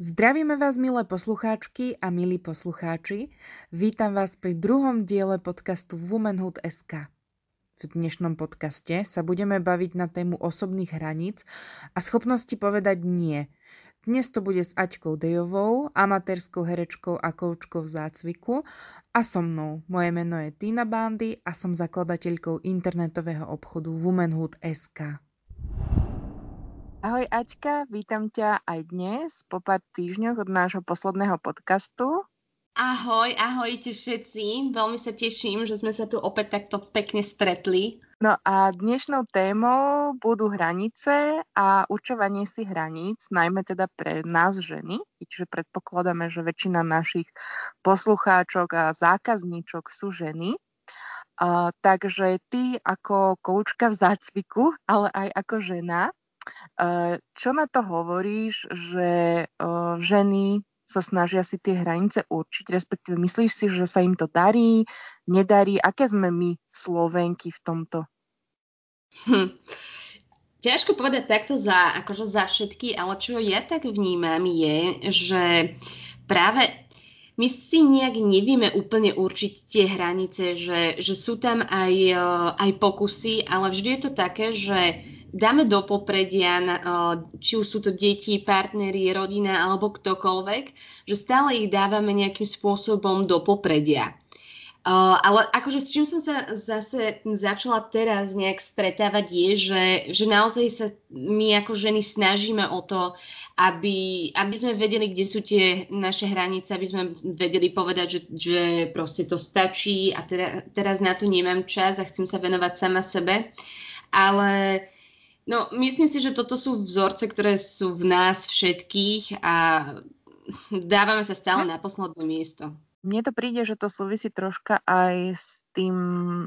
Zdravíme vás, milé poslucháčky a milí poslucháči. Vítam vás pri druhom diele podcastu Womanhood SK. V dnešnom podcaste sa budeme baviť na tému osobných hraníc a schopnosti povedať nie. Dnes to bude s Aťkou Dejovou, amatérskou herečkou a koučkou v zácviku a so mnou. Moje meno je Tina Bandy a som zakladateľkou internetového obchodu Womanhood SK. Ahoj Aťka, vítam ťa aj dnes po pár týždňoch od nášho posledného podcastu. Ahoj, ahojte všetci. Veľmi sa teším, že sme sa tu opäť takto pekne stretli. No a dnešnou témou budú hranice a určovanie si hraníc, najmä teda pre nás ženy, čiže predpokladáme, že väčšina našich poslucháčok a zákazníčok sú ženy. Uh, takže ty ako koučka v zácviku, ale aj ako žena, čo na to hovoríš, že ženy sa snažia si tie hranice určiť, respektíve myslíš si, že sa im to darí, nedarí? Aké sme my, Slovenky, v tomto? Hm. Ťažko povedať takto za, akože za všetky, ale čo ja tak vnímam je, že práve my si nejak nevieme úplne určiť tie hranice, že, že sú tam aj, aj pokusy, ale vždy je to také, že dáme do popredia, či už sú to deti, partneri, rodina alebo ktokoľvek, že stále ich dávame nejakým spôsobom do popredia. Uh, ale akože s čím som sa zase začala teraz nejak stretávať je, že, že naozaj sa my ako ženy snažíme o to, aby, aby sme vedeli, kde sú tie naše hranice, aby sme vedeli povedať, že, že proste to stačí a teda, teraz na to nemám čas a chcem sa venovať sama sebe. Ale No, myslím si, že toto sú vzorce, ktoré sú v nás všetkých a dávame sa stále na posledné miesto. Mne to príde, že to súvisí troška aj s tým,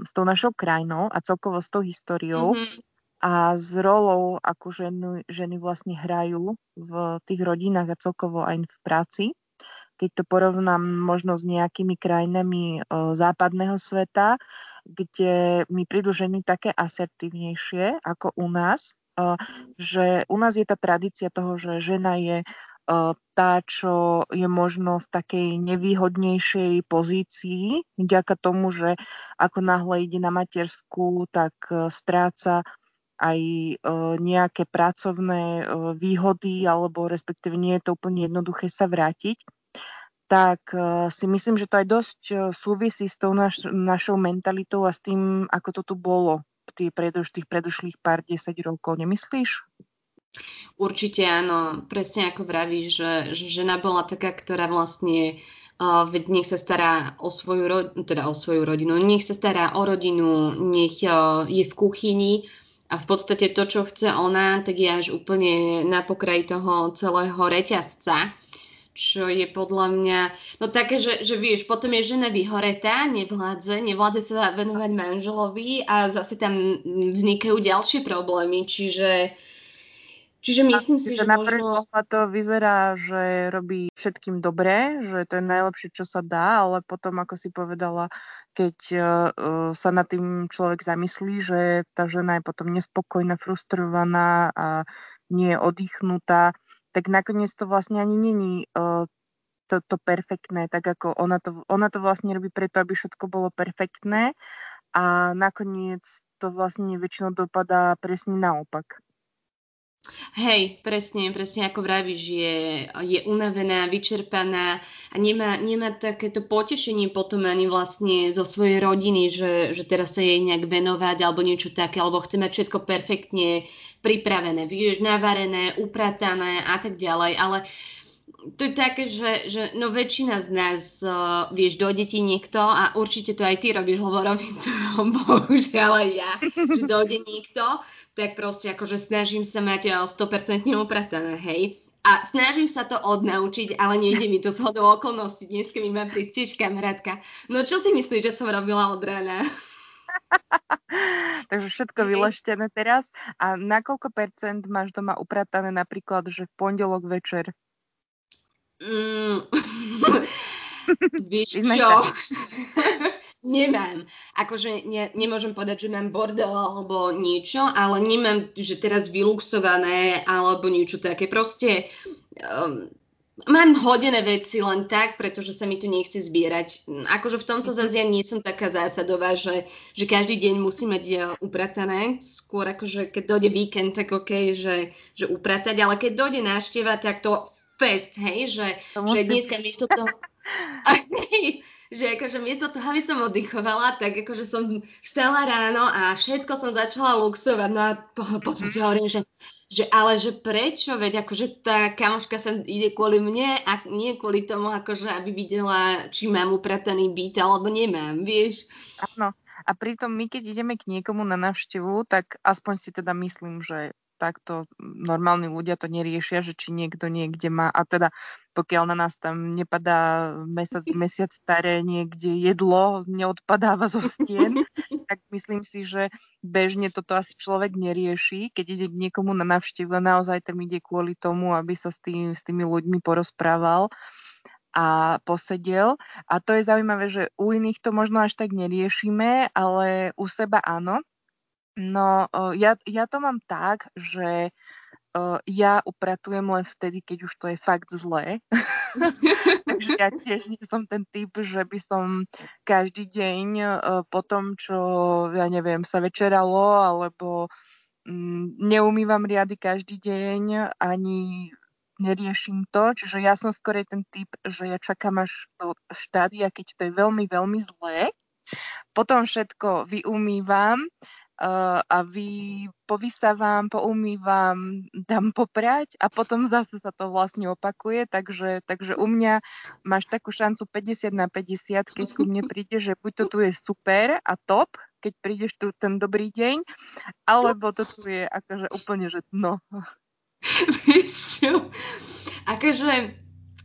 s tou našou krajinou a celkovo s tou históriou mm-hmm. a s rolou, ako ženy, ženy vlastne hrajú v tých rodinách a celkovo aj v práci. Keď to porovnám možno s nejakými krajinami o, západného sveta, kde mi prídu ženy také asertívnejšie ako u nás, že u nás je tá tradícia toho, že žena je tá, čo je možno v takej nevýhodnejšej pozícii, vďaka tomu, že ako náhle ide na matersku, tak stráca aj nejaké pracovné výhody, alebo respektíve nie je to úplne jednoduché sa vrátiť tak uh, si myslím, že to aj dosť uh, súvisí s tou naš, našou mentalitou a s tým, ako to tu bolo tých, predoš, tých predošlých pár desať rokov. Nemyslíš? Určite áno, presne ako vravíš, že, že žena bola taká, ktorá vlastne uh, nech sa stará o svoju, ro- teda o svoju rodinu, nech sa stará o rodinu, nech uh, je v kuchyni a v podstate to, čo chce ona, tak je až úplne na pokraji toho celého reťazca čo je podľa mňa, no také, že, že vieš, potom je žena vyhoretá, nevládze, nevládze sa venovať manželovi a zase tam vznikajú ďalšie problémy, čiže Čiže myslím si, že, že na možno... to vyzerá, že robí všetkým dobre, že to je najlepšie, čo sa dá, ale potom, ako si povedala, keď uh, sa nad tým človek zamyslí, že tá žena je potom nespokojná, frustrovaná a nie je oddychnutá, tak nakoniec to vlastne ani není uh, to, to perfektné, tak ako ona to, ona to vlastne robí preto, aby všetko bolo perfektné a nakoniec to vlastne väčšinou dopadá presne naopak. Hej, presne, presne ako vravíš, je, je unavená, vyčerpaná a nemá, nemá takéto potešenie potom ani vlastne zo svojej rodiny, že, že teraz sa jej nejak venovať alebo niečo také, alebo chce mať všetko perfektne pripravené, vieš, navarené, upratané a tak ďalej, ale to je také, že, že no väčšina z nás, uh, vieš, dojde ti niekto a určite to aj ty robíš hovorovicu, bohužiaľ aj ja, že dojde niekto, tak proste akože snažím sa mať 100% upratané, hej. A snažím sa to odnaučiť, ale nejde mi to z hodou okolností. Dneska mi má prísť tiež kamarátka. No čo si myslíš, že som robila od rána? Takže všetko vyleštené teraz. A na koľko percent máš doma upratané napríklad, že v pondelok večer? Mm. Víš čo? nemám. Akože ne, nemôžem povedať, že mám bordel alebo niečo, ale nemám, že teraz vyluxované alebo niečo také. Proste um, mám hodené veci len tak, pretože sa mi tu nechce zbierať. Akože v tomto zase ja nie som taká zásadová, že, že každý deň musí mať e, upratané. Skôr akože keď dojde víkend, tak OK, že, že upratať, ale keď dojde návšteva, tak to fest, hej, že, že dneska miesto toho... že akože miesto toho, aby som oddychovala, tak akože som vstala ráno a všetko som začala luxovať. No a potom si hovorím, že že ale že prečo, veď akože tá kamoška sa ide kvôli mne a nie kvôli tomu, akože aby videla, či mám uprataný byt alebo nemám, vieš. Áno. A pritom my, keď ideme k niekomu na návštevu, tak aspoň si teda myslím, že takto normálni ľudia to neriešia, že či niekto niekde má, a teda pokiaľ na nás tam nepadá mesiac, mesiac staré niekde jedlo, neodpadáva zo stien, tak myslím si, že bežne toto asi človek nerieši, keď ide k niekomu na návštevu, naozaj tam ide kvôli tomu, aby sa s, tým, s tými ľuďmi porozprával a posedel. A to je zaujímavé, že u iných to možno až tak neriešime, ale u seba áno. No, ja, ja to mám tak, že ja upratujem len vtedy, keď už to je fakt zlé. ja tiež nie som ten typ, že by som každý deň po tom, čo, ja neviem, sa večeralo, alebo mm, neumývam riady každý deň, ani neriešim to. Čiže ja som skôr ten typ, že ja čakám až do štádia, keď to je veľmi, veľmi zlé. Potom všetko vyumývam a vy povysávam, poumývam, dám poprať a potom zase sa to vlastne opakuje, takže, takže u mňa máš takú šancu 50 na 50, keď ku mne príde, že buď to tu je super a top, keď prídeš tu ten dobrý deň, alebo to tu je akože úplne, že no. akože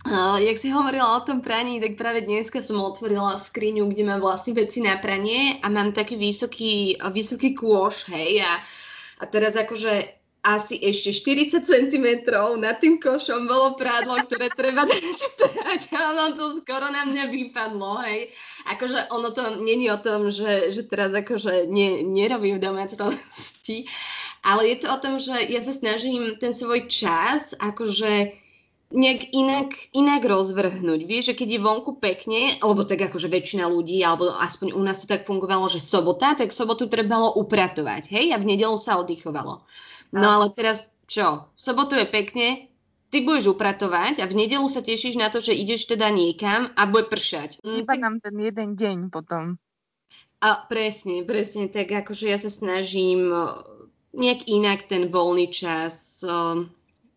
Uh, jak si hovorila o tom praní, tak práve dneska som otvorila skriňu, kde mám vlastne veci na pranie a mám taký vysoký, vysoký kôš, hej, a, a teraz akože asi ešte 40 cm nad tým košom bolo prádlo, ktoré treba dať prať a ono to skoro na mňa vypadlo, hej. Akože ono to není o tom, že, že teraz akože ne, nerobím domácnosti, ale je to o tom, že ja sa snažím ten svoj čas akože nejak inak, inak rozvrhnúť. Vieš, že keď je vonku pekne, alebo tak akože väčšina ľudí, alebo aspoň u nás to tak fungovalo, že sobota, tak sobotu trebalo upratovať, hej, a v nedelu sa oddychovalo. No ale teraz čo? V sobotu je pekne, ty budeš upratovať a v nedelu sa tešíš na to, že ideš teda niekam a bude pršať. Iba mm, nám ten jeden deň potom. A presne, presne, tak akože ja sa snažím nejak inak ten voľný čas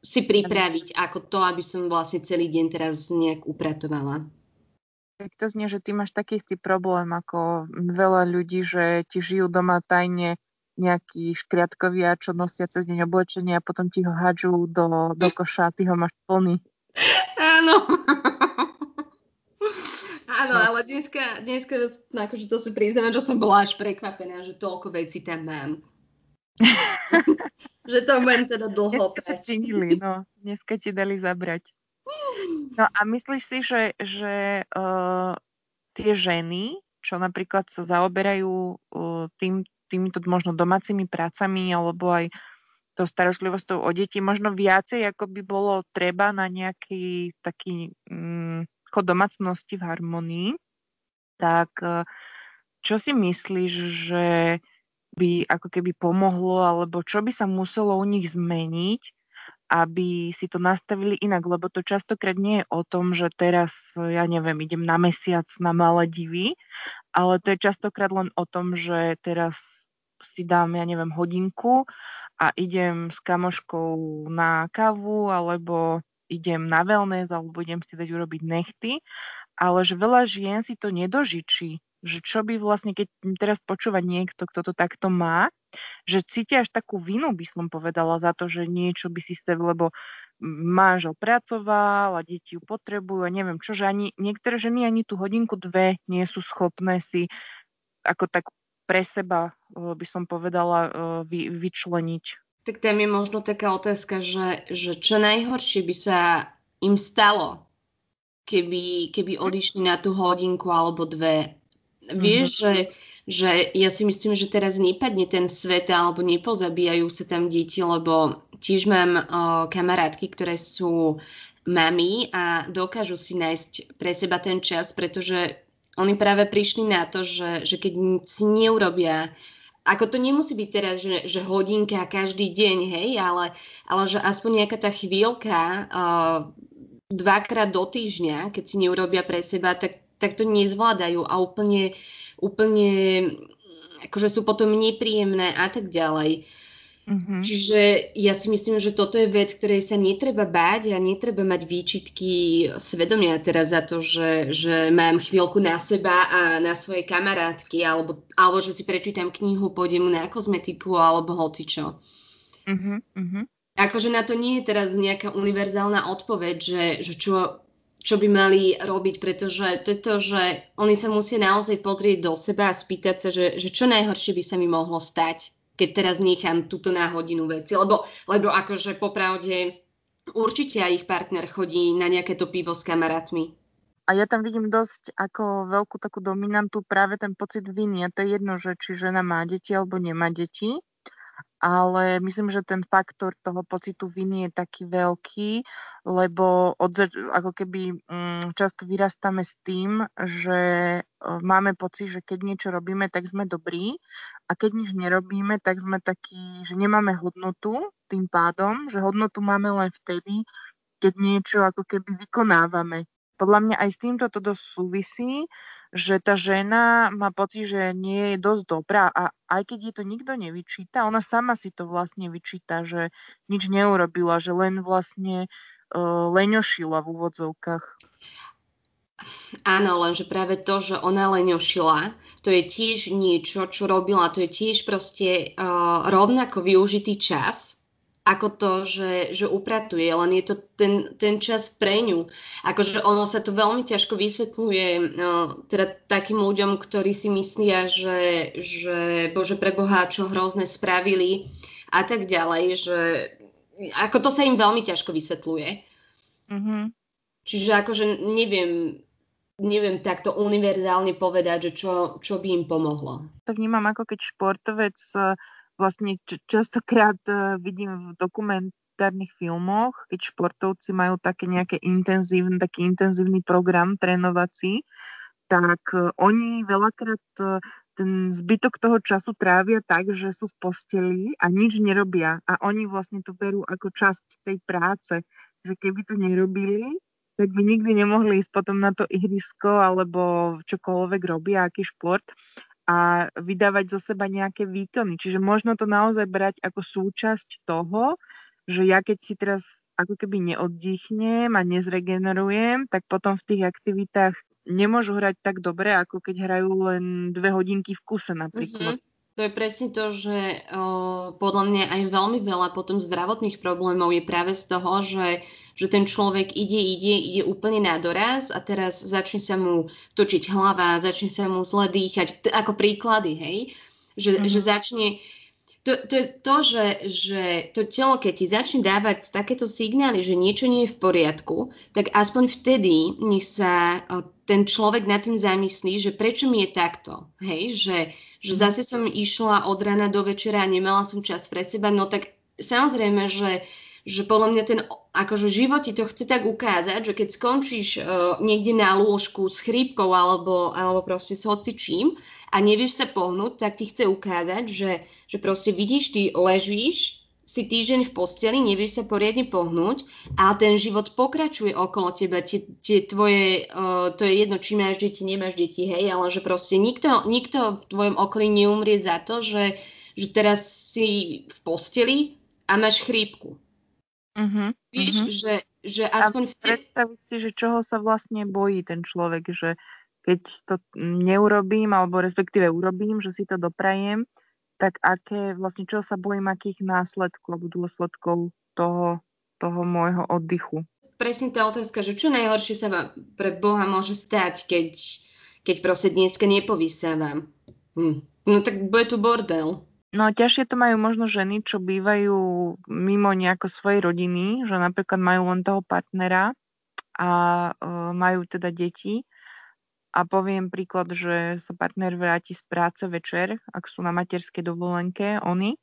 si pripraviť ako to, aby som vlastne celý deň teraz nejak upratovala. Tak to znie, že ty máš taký istý problém ako veľa ľudí, že ti žijú doma tajne nejaký škriatkovia, čo nosia cez deň oblečenie a potom ti ho hádžu do, do koša a ty ho máš plný. Áno. Áno, no. ale dneska, dneska akože to si priznám, že som bola až prekvapená, že toľko vecí tam mám. že to budem teda dlho Dneska Stihli, no. Dneska ti dali zabrať. No a myslíš si, že, že uh, tie ženy, čo napríklad sa zaoberajú uh, tým, týmito možno domácimi prácami alebo aj tou starostlivosťou o deti, možno viacej, ako by bolo treba na nejaký taký um, domácnosti v harmonii, tak uh, čo si myslíš, že by ako keby pomohlo, alebo čo by sa muselo u nich zmeniť, aby si to nastavili inak, lebo to častokrát nie je o tom, že teraz, ja neviem, idem na mesiac na malé divy, ale to je častokrát len o tom, že teraz si dám, ja neviem, hodinku a idem s kamoškou na kávu, alebo idem na wellness, alebo idem si dať urobiť nechty, ale že veľa žien si to nedožičí že čo by vlastne, keď teraz počúva niekto, kto to takto má, že cítia až takú vinu, by som povedala, za to, že niečo by si ste, lebo manžel pracoval a deti ju potrebujú a neviem čo, že ani niektoré ženy ani tú hodinku dve nie sú schopné si ako tak pre seba, eh, by som povedala, eh, vy, vyčleniť. Tak tam je možno taká otázka, že, že čo najhoršie by sa im stalo, keby, keby odišli na tú hodinku alebo dve Vieš, mm-hmm. že, že ja si myslím, že teraz nepadne ten svet alebo nepozabíjajú sa tam deti, lebo tiež mám o, kamarátky, ktoré sú mami a dokážu si nájsť pre seba ten čas, pretože oni práve prišli na to, že, že keď si neurobia ako to nemusí byť teraz, že, že hodinka každý deň, hej, ale, ale že aspoň nejaká tá chvíľka uh, dvakrát do týždňa, keď si neurobia pre seba, tak, tak to nezvládajú a úplne, úplne akože sú potom nepríjemné a tak ďalej. Mm-hmm. Čiže ja si myslím, že toto je vec, ktorej sa netreba báť a netreba mať výčitky svedomia teraz za to, že, že mám chvíľku na seba a na svoje kamarátky, alebo, alebo že si prečítam knihu, pôjdem na kozmetiku alebo hocičo. Mm-hmm. Akože na to nie je teraz nejaká univerzálna odpoveď, že, že čo, čo by mali robiť, pretože to je to, že oni sa musia naozaj pozrieť do seba a spýtať sa, že, že čo najhoršie by sa mi mohlo stať keď teraz nechám túto na hodinu veci. Lebo, lebo akože popravde určite aj ich partner chodí na nejaké to pivo s kamarátmi. A ja tam vidím dosť ako veľkú takú dominantu práve ten pocit viny. A to je jedno, že či žena má deti alebo nemá deti ale myslím, že ten faktor toho pocitu viny je taký veľký, lebo od, ako keby um, často vyrastáme s tým, že uh, máme pocit, že keď niečo robíme, tak sme dobrí a keď nič nerobíme, tak sme takí, že nemáme hodnotu tým pádom, že hodnotu máme len vtedy, keď niečo ako keby vykonávame. Podľa mňa aj s týmto to dosť súvisí, že tá žena má pocit, že nie je dosť dobrá a aj keď je to nikto nevyčíta, ona sama si to vlastne vyčíta, že nič neurobila, že len vlastne uh, leňošila v úvodzovkách. Áno, lenže práve to, že ona leňošila, to je tiež niečo, čo robila, to je tiež proste uh, rovnako využitý čas, ako to, že, že upratuje, len je to ten, ten čas pre ňu. Akože ono sa to veľmi ťažko vysvetľuje no, teda takým ľuďom, ktorí si myslia, že, že bože preboha, čo hrozné spravili a tak ďalej, že ako to sa im veľmi ťažko vysvetľuje. Mm-hmm. Čiže akože neviem, neviem takto univerzálne povedať, že čo, čo by im pomohlo. To vnímam ako keď športovec vlastne častokrát e, vidím v dokumentárnych filmoch, keď športovci majú také nejaké intenzívne, taký intenzívny program trénovací, tak e, oni veľakrát e, ten zbytok toho času trávia tak, že sú v posteli a nič nerobia. A oni vlastne to berú ako časť tej práce, že keby to nerobili, tak by nikdy nemohli ísť potom na to ihrisko alebo čokoľvek robia, aký šport a vydávať zo seba nejaké výkony. Čiže možno to naozaj brať ako súčasť toho, že ja keď si teraz ako keby neoddychnem a nezregenerujem, tak potom v tých aktivitách nemôžu hrať tak dobre, ako keď hrajú len dve hodinky v kuse napríklad. Mm-hmm. To je presne to, že o, podľa mňa aj veľmi veľa potom zdravotných problémov je práve z toho, že že ten človek ide, ide, ide úplne na doraz a teraz začne sa mu točiť hlava, začne sa mu zle dýchať, t- ako príklady, hej, že, mm-hmm. že začne, to, to je to, že, že to telo, keď ti začne dávať takéto signály, že niečo nie je v poriadku, tak aspoň vtedy nech sa ten človek nad tým zamyslí, že prečo mi je takto, hej, že, že mhm. zase som išla od rána do večera a nemala som čas pre seba, no tak samozrejme, že že podľa mňa ten akože život ti to chce tak ukázať, že keď skončíš uh, niekde na lôžku s chrípkou alebo, alebo proste s hocičím a nevieš sa pohnúť, tak ti chce ukázať, že, že proste vidíš, ty ležíš, si týždeň v posteli, nevieš sa poriadne pohnúť a ten život pokračuje okolo teba. Tie, tie tvoje, uh, to je jedno, či máš deti, nemáš deti, hej, ale že proste nikto, nikto v tvojom okolí neumrie za to, že, že teraz si v posteli a máš chrípku Uh-huh, Víš, uh-huh. že, že aspoň... A predstaviť si, že čoho sa vlastne bojí ten človek, že keď to neurobím, alebo respektíve urobím, že si to doprajem, tak aké, vlastne čo sa bojím, akých následkov alebo dôsledkov toho, toho môjho oddychu. Presne tá otázka, že čo najhoršie sa vám pre Boha môže stať, keď, keď proste dneska nepovysávam. Hm. No tak bude tu bordel. No ťažšie to majú možno ženy, čo bývajú mimo nejako svojej rodiny, že napríklad majú len toho partnera a uh, majú teda deti. A poviem príklad, že sa partner vráti z práce večer, ak sú na materskej dovolenke, oni.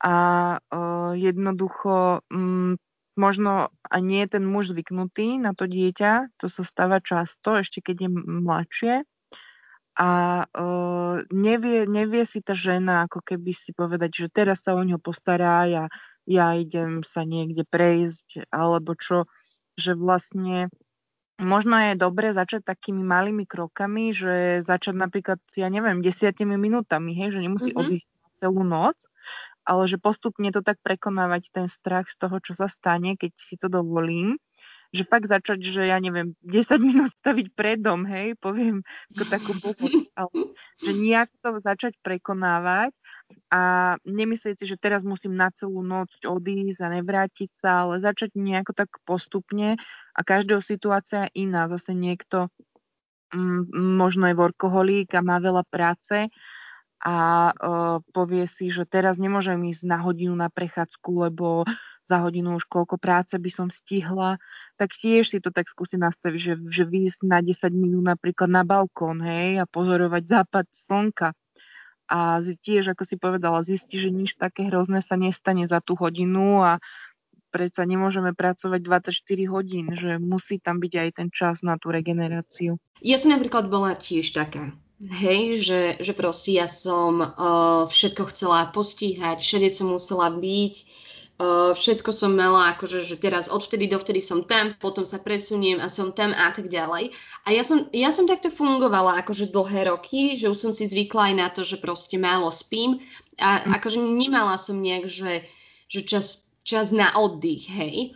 A uh, jednoducho um, možno a nie je ten muž zvyknutý na to dieťa, to sa stáva často, ešte keď je mladšie. A uh, nevie, nevie si tá žena ako keby si povedať, že teraz sa o ňo postará, ja, ja idem sa niekde prejsť, alebo čo, že vlastne možno je dobre začať takými malými krokami, že začať napríklad, ja neviem, desiatimi minútami, hej, že nemusí mm-hmm. odísť celú noc, ale že postupne to tak prekonávať ten strach z toho, čo sa stane, keď si to dovolím. Že fakt začať, že ja neviem, 10 minút staviť pred dom, hej, poviem ako takú blbosť, ale že nejak to začať prekonávať a nemyslieť si, že teraz musím na celú noc odísť a nevrátiť sa, ale začať nejako tak postupne a každého situácia iná. Zase niekto mm, možno je workoholík a má veľa práce a uh, povie si, že teraz nemôžem ísť na hodinu na prechádzku, lebo za hodinu už koľko práce by som stihla, tak tiež si to tak skúsi nastaviť, že, že výjsť na 10 minút napríklad na balkón, hej, a pozorovať západ slnka. A tiež, ako si povedala, zistí, že nič také hrozné sa nestane za tú hodinu a predsa nemôžeme pracovať 24 hodín, že musí tam byť aj ten čas na tú regeneráciu. Ja som napríklad bola tiež taká. Hej, že, že proste ja som uh, všetko chcela postíhať, všade som musela byť, uh, všetko som mala, akože, že teraz odvtedy dovtedy som tam, potom sa presuniem a som tam a tak ďalej. A ja som, ja som takto fungovala akože dlhé roky, že už som si zvykla aj na to, že proste málo spím a mm. akože nemala som nejak, že, že čas, čas na oddych, hej.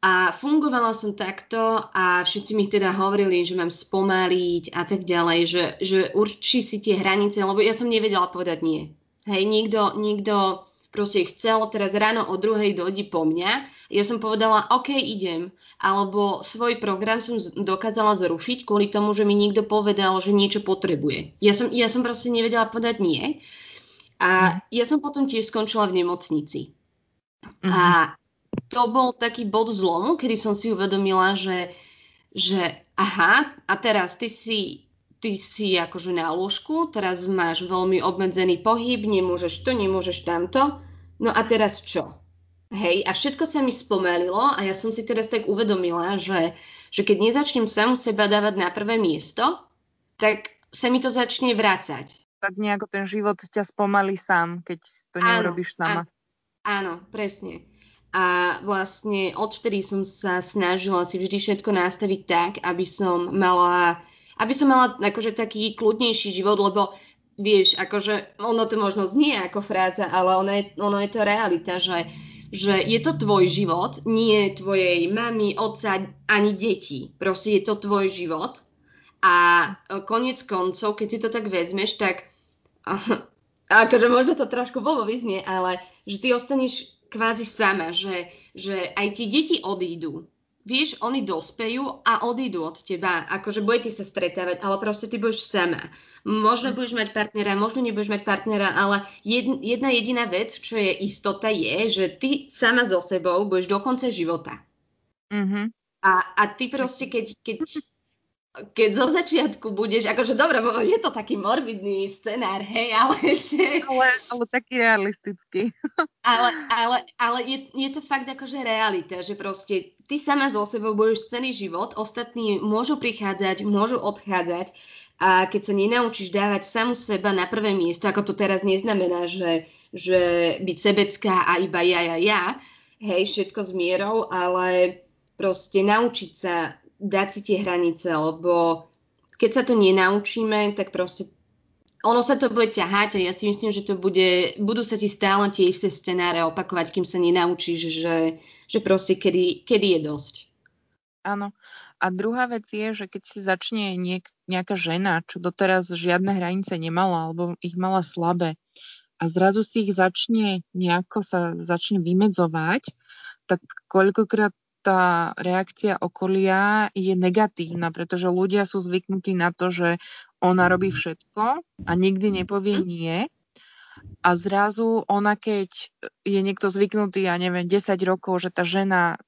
A fungovala som takto a všetci mi teda hovorili, že mám spomaliť a tak ďalej, že, že určí si tie hranice, lebo ja som nevedela povedať nie. Hej, nikto, nikto proste chcel teraz ráno o druhej dojdi po mňa. Ja som povedala, OK, idem. Alebo svoj program som dokázala zrušiť kvôli tomu, že mi niekto povedal, že niečo potrebuje. Ja som, ja som proste nevedela povedať nie. A mhm. ja som potom tiež skončila v nemocnici. Mm-hmm. A to bol taký bod zlomu, kedy som si uvedomila, že, že aha, a teraz ty si, ty si akože na lôžku, teraz máš veľmi obmedzený pohyb, nemôžeš to, nemôžeš tamto, no a teraz čo? Hej, a všetko sa mi spomalilo a ja som si teraz tak uvedomila, že, že keď nezačnem samu seba dávať na prvé miesto, tak sa mi to začne vrácať. Tak nejako ten život ťa spomalí sám, keď to neurobíš sama. Áno, áno presne. A vlastne odvtedy som sa snažila si vždy všetko nastaviť tak, aby som mala, aby som mala akože taký kľudnejší život, lebo vieš, akože ono to možno znie ako fráza, ale ono je, ono je to realita, že, že je to tvoj život, nie tvojej mamy, otca ani detí. Proste je to tvoj život. A konec koncov, keď si to tak vezmeš, tak akože možno to trošku blbo vyznie, ale že ty ostaneš kvázi sama, že, že aj ti deti odídu. Vieš, oni dospejú a odídu od teba. Akože budete sa stretávať, ale proste ty budeš sama. Možno budeš mať partnera, možno nebudeš mať partnera, ale jedna jediná vec, čo je istota, je, že ty sama so sebou budeš do konca života. Mm-hmm. A, a ty proste, keď, keď keď zo začiatku budeš, akože dobre, je to taký morbidný scenár, hej, ale že... Ale, ale taký realistický. Ale, ale, ale je, je to fakt akože realita, že proste ty sama so sebou budeš celý život, ostatní môžu prichádzať, môžu odchádzať a keď sa nenaučíš dávať samu seba na prvé miesto, ako to teraz neznamená, že, že byť sebecká a iba ja, ja, ja, hej, všetko s mierou, ale proste naučiť sa dať si tie hranice, lebo keď sa to nenaučíme, tak proste ono sa to bude ťahať a ja si myslím, že to bude, budú sa ti stále tie isté scenáre opakovať, kým sa nenaučíš, že, že proste kedy, kedy je dosť. Áno. A druhá vec je, že keď si začne niek- nejaká žena, čo doteraz žiadne hranice nemala, alebo ich mala slabé, a zrazu si ich začne nejako sa začne vymedzovať, tak koľkokrát tá reakcia okolia je negatívna, pretože ľudia sú zvyknutí na to, že ona robí mhm. všetko a nikdy nepovie mhm. nie. A zrazu ona, keď je niekto zvyknutý, ja neviem, 10 rokov, že tá žena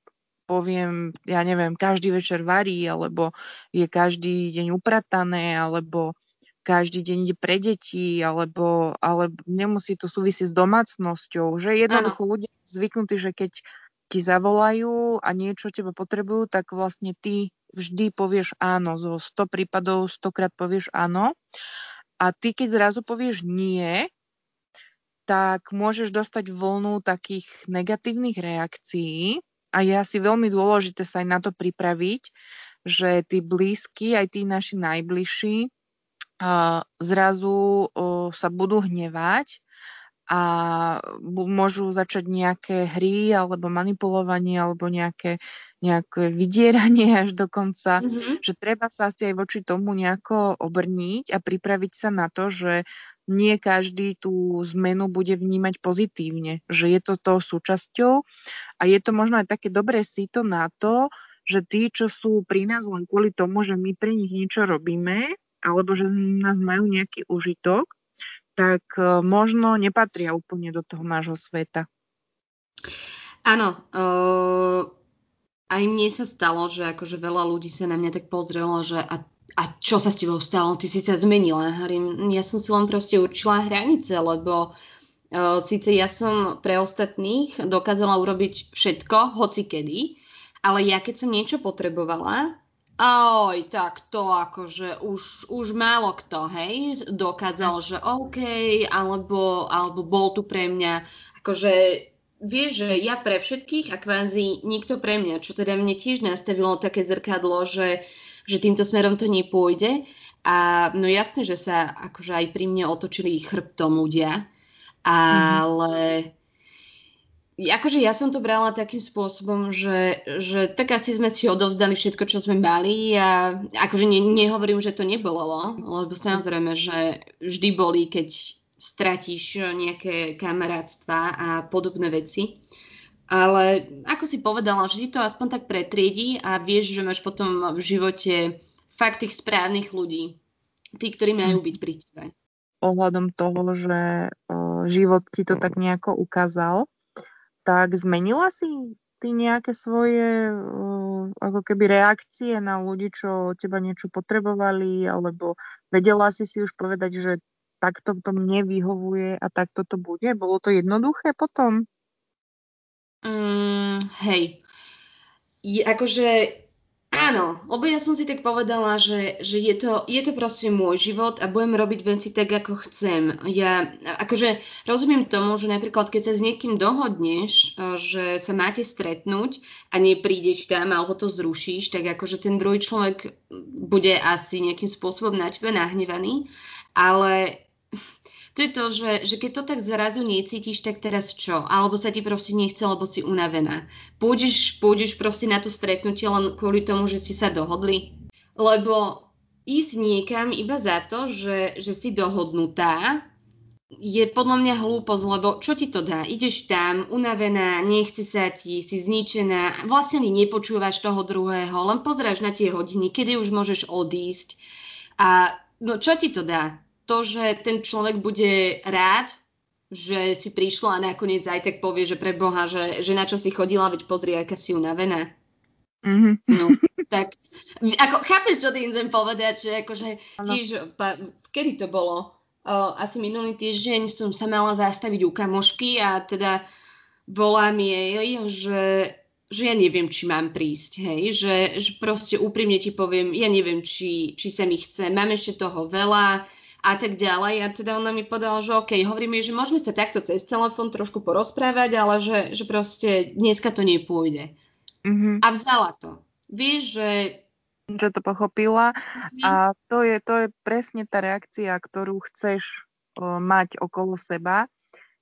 poviem, ja neviem, každý večer varí, alebo je každý deň upratané, alebo každý deň ide pre deti, alebo, alebo nemusí to súvisieť s domácnosťou, že jednoducho ľudia sú zvyknutí, že keď ti zavolajú a niečo teba potrebujú, tak vlastne ty vždy povieš áno. Zo 100 prípadov 100 krát povieš áno. A ty, keď zrazu povieš nie, tak môžeš dostať vlnu takých negatívnych reakcií a je asi veľmi dôležité sa aj na to pripraviť, že tí blízky, aj tí naši najbližší zrazu sa budú hnevať a môžu začať nejaké hry alebo manipulovanie alebo nejaké, nejaké vydieranie až dokonca, mm-hmm. že treba sa asi aj voči tomu nejako obrniť a pripraviť sa na to, že nie každý tú zmenu bude vnímať pozitívne, že je to tou súčasťou a je to možno aj také dobré síto na to, že tí, čo sú pri nás len kvôli tomu, že my pre nich niečo robíme, alebo že nás majú nejaký užitok, tak e, možno nepatria úplne do toho nášho sveta. Áno, uh, aj mne sa stalo, že akože veľa ľudí sa na mňa tak pozrelo, že a, a čo sa s tebou stalo? Ty si sa zmenila. Ja som si len proste určila hranice, lebo uh, síce ja som pre ostatných dokázala urobiť všetko, hoci kedy, ale ja keď som niečo potrebovala, Oj, tak to akože už, už málo kto, hej, dokázal, že OK, alebo, alebo bol tu pre mňa, akože vieš, že ja pre všetkých a kvázi nikto pre mňa, čo teda mne tiež nastavilo také zrkadlo, že, že týmto smerom to nepôjde. A no jasne, že sa akože aj pri mne otočili chrbtom ľudia, mhm. ale... Mm-hmm akože ja som to brala takým spôsobom, že, že tak asi sme si odovzdali všetko, čo sme mali a akože ne, nehovorím, že to nebolo, lebo samozrejme, že vždy boli, keď stratíš nejaké kamarátstva a podobné veci. Ale ako si povedala, že ti to aspoň tak pretriedí a vieš, že máš potom v živote fakt tých správnych ľudí. Tí, ktorí majú byť pri tebe. Ohľadom toho, že o, život ti to tak nejako ukázal, tak zmenila si ty nejaké svoje uh, ako keby reakcie na ľudí, čo od teba niečo potrebovali, alebo vedela si si už povedať, že takto to mne vyhovuje a takto to bude? Bolo to jednoduché potom? Mm, hej. Je, akože Áno, lebo ja som si tak povedala, že, že je, to, je to proste môj život a budem robiť veci tak, ako chcem. Ja akože rozumiem tomu, že napríklad keď sa s niekým dohodneš, e, že sa máte stretnúť a neprídeš tam alebo to zrušíš, tak akože ten druhý človek bude asi nejakým spôsobom na tebe nahnevaný, ale to je to, že, že keď to tak zrazu necítiš, tak teraz čo? Alebo sa ti proste nechce, lebo si unavená. Pôjdeš, pôjdeš proste na to stretnutie len kvôli tomu, že si sa dohodli? Lebo ísť niekam iba za to, že, že si dohodnutá, je podľa mňa hlúposť, lebo čo ti to dá? Ideš tam, unavená, nechce sa ti, si zničená, vlastne ani nepočúvaš toho druhého, len pozráš na tie hodiny, kedy už môžeš odísť. A no čo ti to dá? To, že ten človek bude rád, že si prišla a nakoniec aj tak povie, že pre Boha, že, že na čo si chodila, veď pozri, aká si unavená. Mm-hmm. No, tak ako, chápeš, čo tým chcem povedať, že akože tiež, pa, kedy to bolo? O, asi minulý týždeň som sa mala zastaviť u kamošky a teda volám jej, že, že ja neviem, či mám prísť, hej, že, že proste úprimne ti poviem, ja neviem, či, či sa mi chce, mám ešte toho veľa, a tak ďalej. A teda ona mi povedala, že OK, hovorí mi, že môžeme sa takto cez telefón trošku porozprávať, ale že, že proste dneska to nepôjde. Mm-hmm. A vzala to. Vieš, že že to pochopila mm-hmm. a to je, to je presne tá reakcia, ktorú chceš o, mať okolo seba,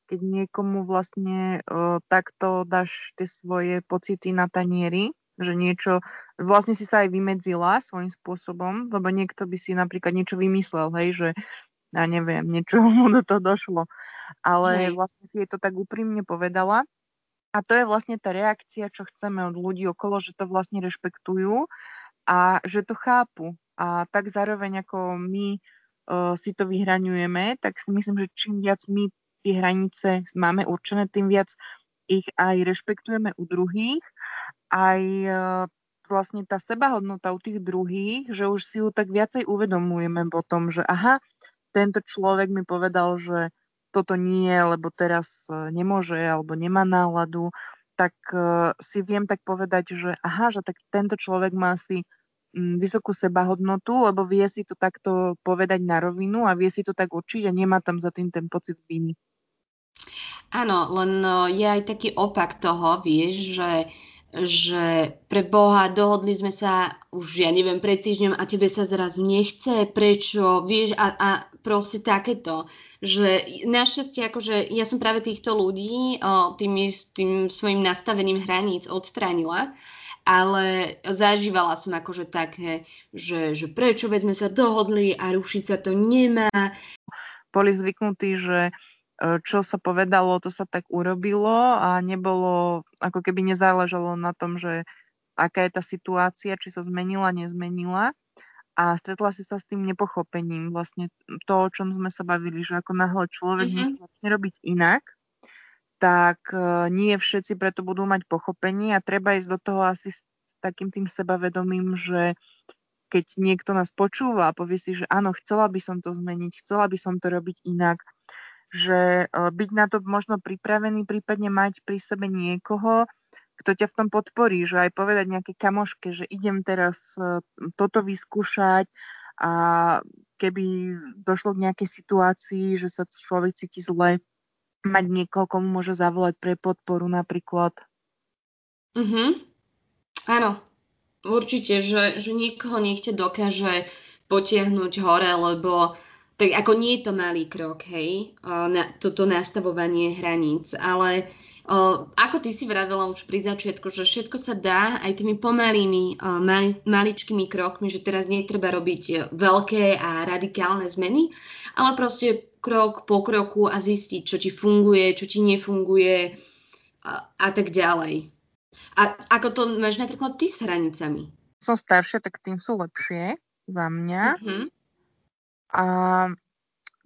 keď niekomu vlastne o, takto dáš tie svoje pocity na tanieri že niečo, vlastne si sa aj vymedzila svojím spôsobom, lebo niekto by si napríklad niečo vymyslel, hej, že ja neviem, niečo mu do toho došlo. Ale hej. vlastne si je to tak úprimne povedala. A to je vlastne tá reakcia, čo chceme od ľudí okolo, že to vlastne rešpektujú a že to chápu. A tak zároveň ako my uh, si to vyhraňujeme, tak si myslím, že čím viac my tie hranice máme určené, tým viac ich aj rešpektujeme u druhých aj e, vlastne tá sebahodnota u tých druhých, že už si ju tak viacej uvedomujeme potom, že aha, tento človek mi povedal, že toto nie, lebo teraz e, nemôže alebo nemá náladu, tak uh, si viem tak povedať, že aha, že tak tento človek má si um, vysokú sebahodnotu, lebo vie si to takto povedať na rovinu a vie si to tak určiť a nemá tam za tým ten pocit viny. Áno, len je aj taký opak toho, vieš, že že pre Boha dohodli sme sa už, ja neviem, pred týždňom a tebe sa zrazu nechce, prečo, vieš, a, a proste takéto, že našťastie, akože ja som práve týchto ľudí o, tým, tým svojim nastavením hraníc odstránila, ale zažívala som akože také, že, že prečo veď sme sa dohodli a rušiť sa to nemá. Boli zvyknutí, že čo sa povedalo, to sa tak urobilo a nebolo, ako keby nezáležalo na tom, že aká je tá situácia, či sa zmenila, nezmenila. A stretla si sa s tým nepochopením. Vlastne to, o čom sme sa bavili, že ako náhle človek mm-hmm. začne robiť inak, tak uh, nie všetci preto budú mať pochopenie a treba ísť do toho asi s, s takým tým sebavedomím, že keď niekto nás počúva a povie si, že áno, chcela by som to zmeniť, chcela by som to robiť inak, že e, byť na to možno pripravený, prípadne mať pri sebe niekoho, kto ťa v tom podporí, že aj povedať nejaké kamoške, že idem teraz e, toto vyskúšať a keby došlo k nejakej situácii, že sa človek cíti zle, mať niekoho, komu môže zavolať pre podporu napríklad. Mhm. Áno, určite, že, že niekoho niekte dokáže potiahnuť hore, lebo tak ako nie je to malý krok, hej, na toto nastavovanie hraníc, ale o, ako ty si vravela už pri začiatku, že všetko sa dá aj tými pomalými, o, mali, maličkými krokmi, že teraz netreba robiť veľké a radikálne zmeny, ale proste krok po kroku a zistiť, čo ti funguje, čo ti nefunguje a, a tak ďalej. A ako to máš napríklad ty s hranicami? Som staršia, tak tým sú lepšie za mňa. Mm-hmm a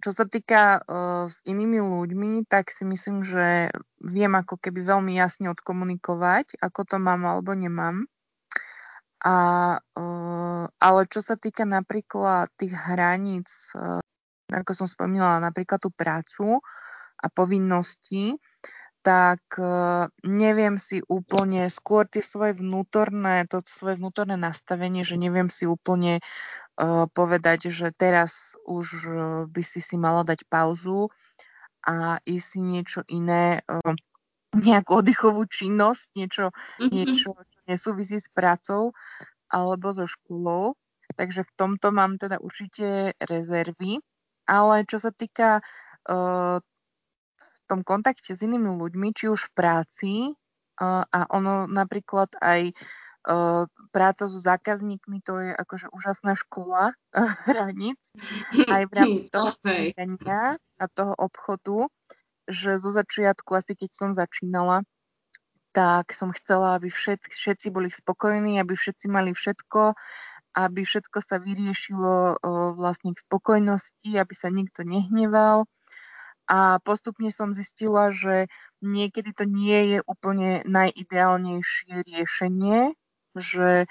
čo sa týka uh, s inými ľuďmi, tak si myslím, že viem ako keby veľmi jasne odkomunikovať, ako to mám alebo nemám. A, uh, ale čo sa týka napríklad tých hraníc, uh, ako som spomínala, napríklad tú prácu a povinnosti, tak uh, neviem si úplne, skôr tie svoje vnútorné, to svoje vnútorné nastavenie, že neviem si úplne uh, povedať, že teraz už e, by si si mala dať pauzu a ísť si niečo iné, e, nejakú oddychovú činnosť, niečo, mm-hmm. niečo, čo nesúvisí s prácou alebo so školou. Takže v tomto mám teda určite rezervy. Ale čo sa týka uh, v tom kontakte s inými ľuďmi, či už v práci, uh, a ono napríklad aj práca so zákazníkmi to je akože úžasná škola hraníc aj v rámci toho podnikania a toho obchodu, že zo začiatku, asi keď som začínala, tak som chcela, aby všet, všetci boli spokojní, aby všetci mali všetko, aby všetko sa vyriešilo vlastne k spokojnosti, aby sa nikto nehneval. A postupne som zistila, že niekedy to nie je úplne najideálnejšie riešenie, že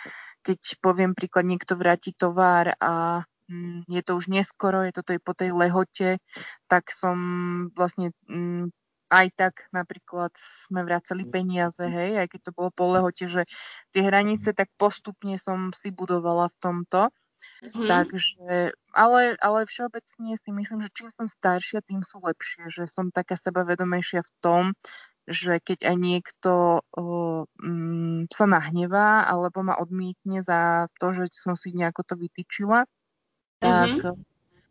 keď poviem príklad, niekto vráti tovar a mm, je to už neskoro, je to po tej lehote, tak som vlastne mm, aj tak napríklad sme vracali peniaze, hej, aj keď to bolo po lehote, že tie hranice tak postupne som si budovala v tomto. Mm-hmm. Takže, ale, ale všeobecne si myslím, že čím som staršia, tým sú lepšie, že som taká sebavedomejšia v tom, že keď aj niekto mm, sa nahnevá alebo ma odmietne za to, že som si nejako to vytýčila, tak, mm-hmm.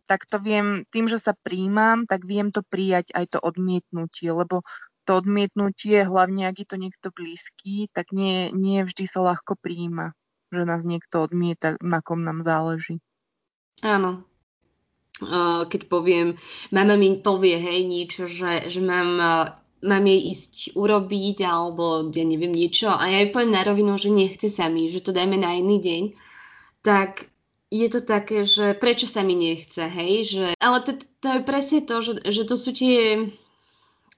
tak to viem, tým, že sa príjmam, tak viem to prijať aj to odmietnutie, lebo to odmietnutie, hlavne ak je to niekto blízky, tak nie, nie vždy sa ľahko príjma, že nás niekto odmieta, na kom nám záleží. Áno. Keď poviem, mama mi povie, hej, niečo, že, že mám mám jej ísť urobiť alebo ja neviem niečo. A ja jej poviem na rovinu, že nechce sa mi, že to dajme na iný deň, tak je to také, že prečo sa mi nechce, hej, že, ale to, to je presne to, že, že to sú tie,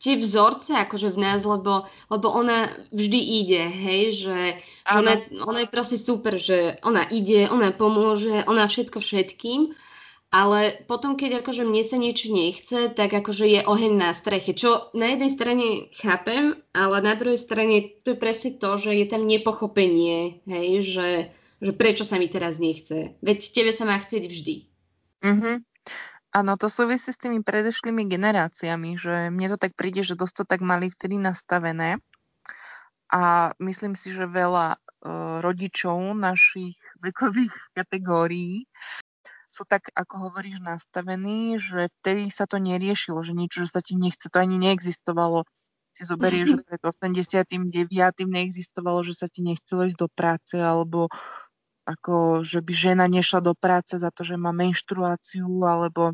tie vzorce akože v nás, lebo, lebo ona vždy ide, hej, že, že ona, ona je proste super, že ona ide, ona pomôže, ona všetko všetkým ale potom, keď akože mne sa niečo nechce, tak akože je oheň na streche, čo na jednej strane chápem, ale na druhej strane to je presne to, že je tam nepochopenie, hej, že, že prečo sa mi teraz nechce. Veď tebe sa má chcieť vždy. Mm-hmm. Áno, to súvisí s tými predošlými generáciami, že mne to tak príde, že dosť to tak mali vtedy nastavené. A myslím si, že veľa uh, rodičov našich vekových kategórií sú tak, ako hovoríš, nastavení, že vtedy sa to neriešilo, že niečo, že sa ti nechce, to ani neexistovalo. Si zoberieš, že pred 89. neexistovalo, že sa ti nechcelo ísť do práce, alebo ako, že by žena nešla do práce za to, že má menštruáciu, alebo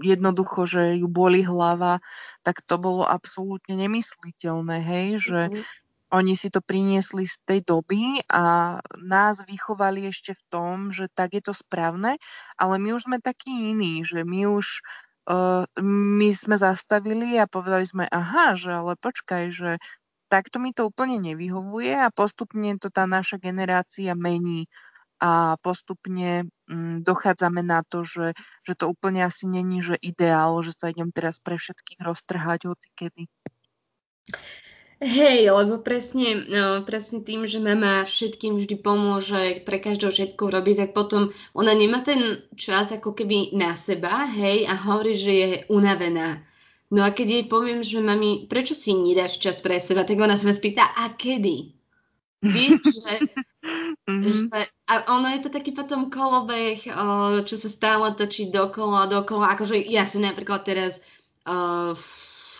jednoducho, že ju boli hlava, tak to bolo absolútne nemysliteľné, hej, že mm-hmm oni si to priniesli z tej doby a nás vychovali ešte v tom, že tak je to správne, ale my už sme takí iní, že my už uh, my sme zastavili a povedali sme, aha, že ale počkaj, že takto mi to úplne nevyhovuje a postupne to tá naša generácia mení a postupne mm, dochádzame na to, že, že to úplne asi není, že ideál, že sa idem teraz pre všetkých roztrhať hoci kedy. Hej, lebo presne, no, presne tým, že mama všetkým vždy pomôže pre každou všetko robiť, tak potom ona nemá ten čas ako keby na seba, hej, a hovorí, že je unavená. No a keď jej poviem, že mami, prečo si nedáš čas pre seba, tak ona sa ma spýta, a kedy? Vieš, že, mm-hmm. že, a ono je to taký potom kolobeh, čo sa stále točí dokola, dokola, akože ja som napríklad teraz o,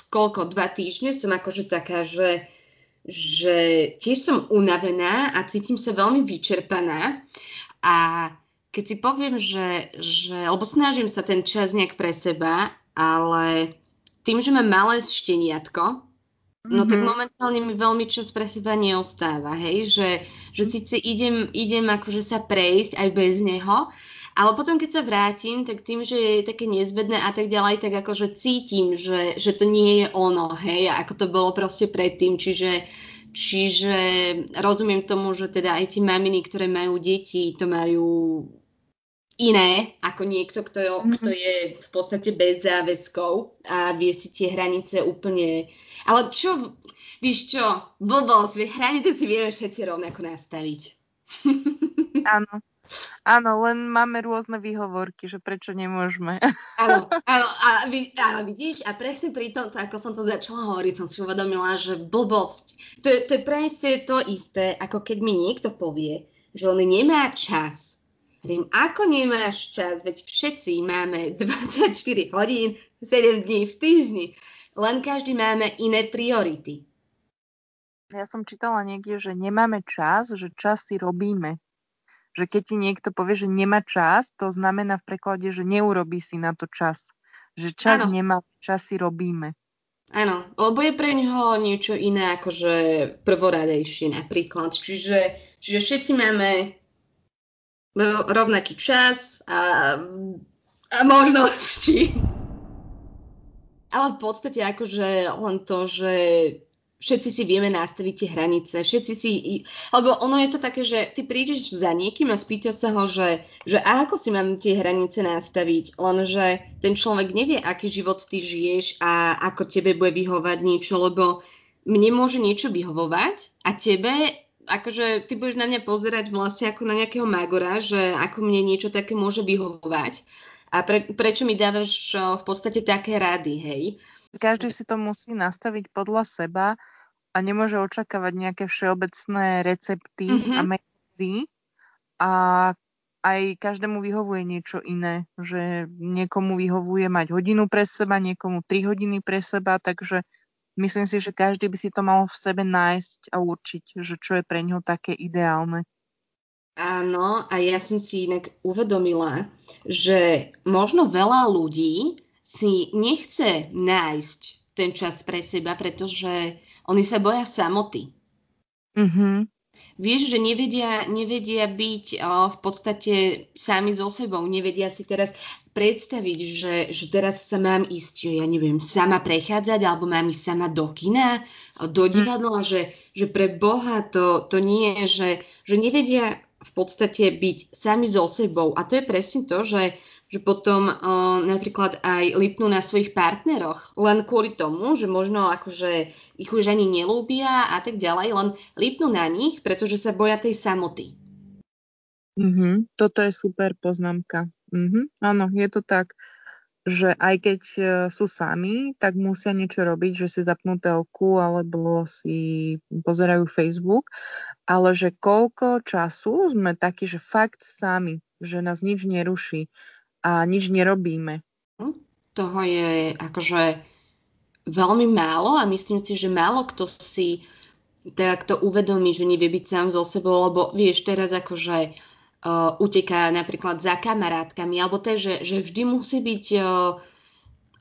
koľko, dva týždne som akože taká, že, že tiež som unavená a cítim sa veľmi vyčerpaná a keď si poviem, že, že lebo snažím sa ten čas nejak pre seba, ale tým, že mám malé šteniatko, mm-hmm. no tak mhm. momentálne mi veľmi čas pre seba neostáva, hej, že, že síce idem, idem akože sa prejsť aj bez neho, ale potom, keď sa vrátim, tak tým, že je také nezbedné a tak ďalej, tak akože cítim, že, že to nie je ono, hej, ako to bolo proste predtým. Čiže, čiže rozumiem tomu, že teda aj tie maminy, ktoré majú deti, to majú iné ako niekto, kto, je, mm-hmm. kto je v podstate bez záväzkov a vie si tie hranice úplne... Ale čo, víš čo, blbosť, hranice si vieme všetci rovnako nastaviť. Áno. Áno, len máme rôzne výhovorky, že prečo nemôžeme. Áno, áno, a, vy, áno vidíš, a presne pri tom, ako som to začala hovoriť, som si uvedomila, že blbosť, to je, to je presne to isté, ako keď mi niekto povie, že on nemá čas. Viem, ako nemáš čas, veď všetci máme 24 hodín, 7 dní v týždni, len každý máme iné priority. Ja som čítala niekde, že nemáme čas, že čas si robíme že keď ti niekto povie, že nemá čas, to znamená v preklade, že neurobí si na to čas. Že čas ano. nemá, čas si robíme. Áno, lebo je pre neho niečo iné akože prvoradejšie napríklad. Čiže, čiže všetci máme rovnaký čas a, a možnosti. Ale v podstate akože len to, že všetci si vieme nastaviť tie hranice, všetci si, lebo ono je to také, že ty prídeš za niekým a spýtaš sa ho, že, že a ako si mám tie hranice nastaviť, lenže ten človek nevie, aký život ty žiješ a ako tebe bude vyhovať niečo, lebo mne môže niečo vyhovovať a tebe, akože ty budeš na mňa pozerať vlastne ako na nejakého magora, že ako mne niečo také môže vyhovovať a pre, prečo mi dávaš v podstate také rady, hej. Každý si to musí nastaviť podľa seba a nemôže očakávať nejaké všeobecné recepty mm-hmm. a metódy. A aj každému vyhovuje niečo iné, že niekomu vyhovuje mať hodinu pre seba, niekomu tri hodiny pre seba, takže myslím si, že každý by si to mal v sebe nájsť a určiť, že čo je pre ňo také ideálne. Áno, a ja som si inak uvedomila, že možno veľa ľudí si nechce nájsť ten čas pre seba, pretože oni sa boja samoty. Mm-hmm. Vieš, že nevedia, nevedia byť o, v podstate sami so sebou, nevedia si teraz predstaviť, že, že teraz sa mám ísť, ja neviem, sama prechádzať, alebo mám ísť sama do kina, do mhm. divadla, mm. že, že pre Boha to, to nie je, že, že nevedia v podstate byť sami so sebou. A to je presne to, že, že potom uh, napríklad aj lipnú na svojich partneroch, len kvôli tomu, že možno akože ich už ani nelúbia a tak ďalej, len lipnú na nich, pretože sa boja tej samoty. Mm-hmm. Toto je super poznámka. Mm-hmm. Áno, je to tak, že aj keď e, sú sami, tak musia niečo robiť, že si zapnú telku alebo si pozerajú Facebook, ale že koľko času sme takí, že fakt sami, že nás nič neruší a nič nerobíme. Hm, toho je akože veľmi málo a myslím si, že málo kto si tak to uvedomí, že nevie byť sám so sebou, lebo vieš, teraz akože uh, uteká napríklad za kamarátkami, alebo to, že, že vždy musí byť uh,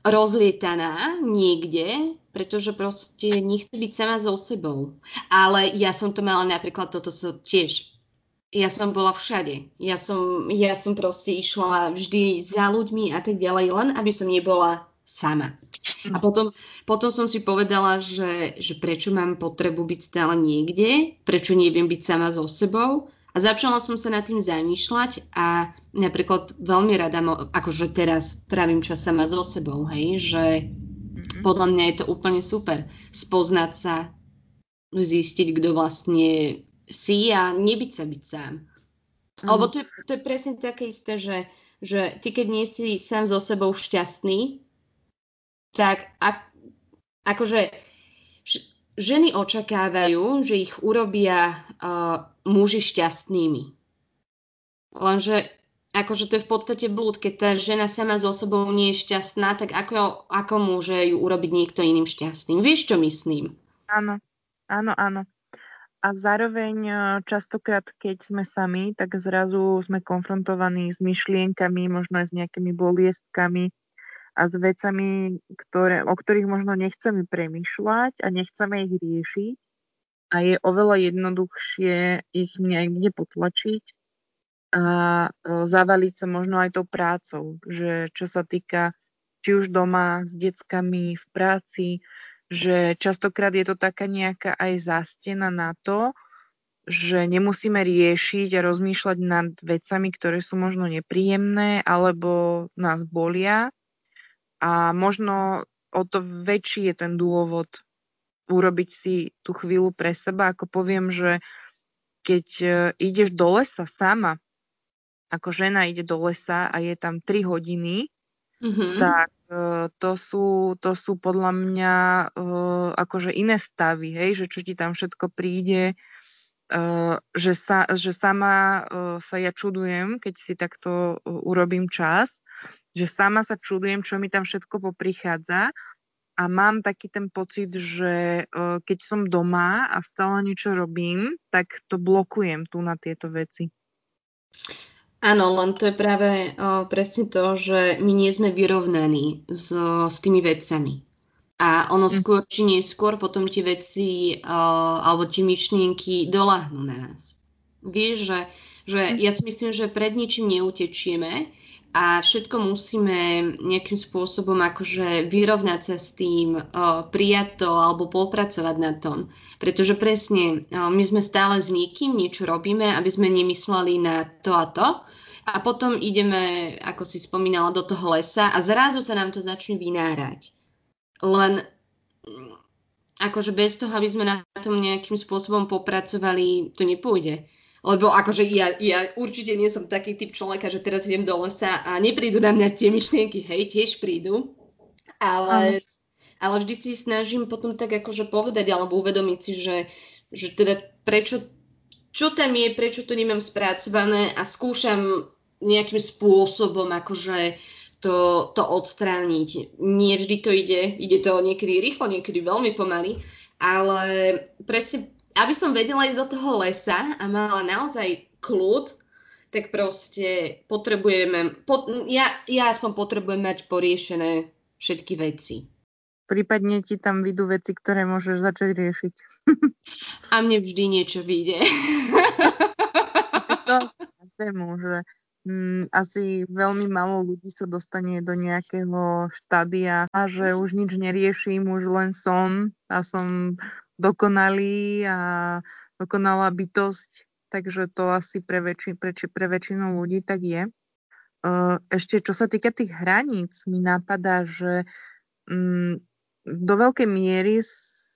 rozlietaná niekde, pretože proste nechce byť sama so sebou. Ale ja som to mala napríklad, toto so tiež ja som bola všade. Ja som, ja som proste išla vždy za ľuďmi a tak ďalej, len aby som nebola sama. A potom, potom som si povedala, že, že prečo mám potrebu byť stále niekde, prečo neviem byť sama so sebou. A začala som sa nad tým zamýšľať a napríklad veľmi rada, akože teraz trávim čas sama so sebou, hej, že mm-hmm. podľa mňa je to úplne super. Spoznať sa, zistiť, kto vlastne si a nebyť sa byť sám. Mm. Lebo to je, to je presne také isté, že, že ty keď nie si sám so sebou šťastný, tak ak, akože ženy očakávajú, že ich urobia uh, muži šťastnými. Lenže akože to je v podstate blúd, keď tá žena sama so sebou nie je šťastná, tak ako, ako môže ju urobiť niekto iným šťastným? Vieš, čo myslím? Áno, áno, áno a zároveň e, častokrát, keď sme sami, tak zrazu sme konfrontovaní s myšlienkami, možno aj s nejakými boliestkami a s vecami, ktoré, o ktorých možno nechceme premyšľať a nechceme ich riešiť. A je oveľa jednoduchšie ich niekde potlačiť a e, zavaliť sa možno aj tou prácou, že čo sa týka či už doma s deckami, v práci, že častokrát je to taká nejaká aj zástena na to, že nemusíme riešiť a rozmýšľať nad vecami, ktoré sú možno nepríjemné alebo nás bolia. A možno o to väčší je ten dôvod urobiť si tú chvíľu pre seba. Ako poviem, že keď e, ideš do lesa sama, ako žena ide do lesa a je tam 3 hodiny, mm-hmm. tak uh, to, sú, to sú podľa mňa uh, akože iné stavy, hej, že čo ti tam všetko príde, uh, že, sa, že sama sa ja čudujem, keď si takto urobím čas, že sama sa čudujem, čo mi tam všetko poprichádza a mám taký ten pocit, že keď som doma a stále niečo robím, tak to blokujem tu na tieto veci. Áno, len to je práve o, presne to, že my nie sme vyrovnaní s, s tými vecami. A ono mm. skôr či neskôr potom tie veci o, alebo tie myšlienky doláhnú na nás. Vieš, že, že mm. ja si myslím, že pred ničím neutečieme a všetko musíme nejakým spôsobom akože vyrovnať sa s tým, prijať to alebo popracovať na tom. Pretože presne my sme stále s niekým, niečo robíme, aby sme nemysleli na to a to. A potom ideme, ako si spomínala, do toho lesa a zrazu sa nám to začne vynárať. Len akože bez toho, aby sme na tom nejakým spôsobom popracovali, to nepôjde. Lebo akože ja, ja určite nie som taký typ človeka, že teraz idem do lesa a neprídu na mňa tie myšlienky, hej, tiež prídu. Ale, ale vždy si snažím potom tak akože povedať alebo uvedomiť si, že, že teda prečo, čo tam je, prečo to nemám spracované a skúšam nejakým spôsobom akože to, to odstrániť. Nie vždy to ide, ide to niekedy rýchlo, niekedy veľmi pomaly, ale presne, aby som vedela ísť do toho lesa a mala naozaj kľud, tak proste potrebujeme, pot, ja, ja aspoň potrebujem mať poriešené všetky veci. Prípadne ti tam vidú veci, ktoré môžeš začať riešiť. A mne vždy niečo vyjde. to tému, že mm, asi veľmi málo ľudí sa dostane do nejakého štádia a že už nič neriešim, už len som a som dokonalý a dokonalá bytosť, takže to asi pre, väčši, pre, pre väčšinu ľudí tak je. ešte čo sa týka tých hraníc, mi napadá, že mm, do veľkej miery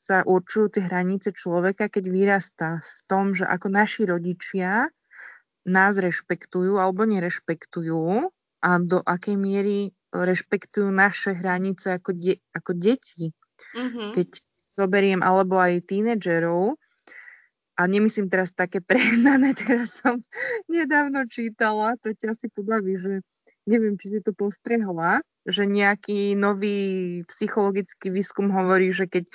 sa určujú tie hranice človeka, keď vyrastá v tom, že ako naši rodičia nás rešpektujú alebo nerešpektujú a do akej miery rešpektujú naše hranice ako, de- ako deti. Mm-hmm. Keď zoberiem alebo aj tínedžerov, a nemyslím teraz také prehnané, teraz som nedávno čítala, to ťa asi pobaví, že neviem, či si to postrehla, že nejaký nový psychologický výskum hovorí, že keď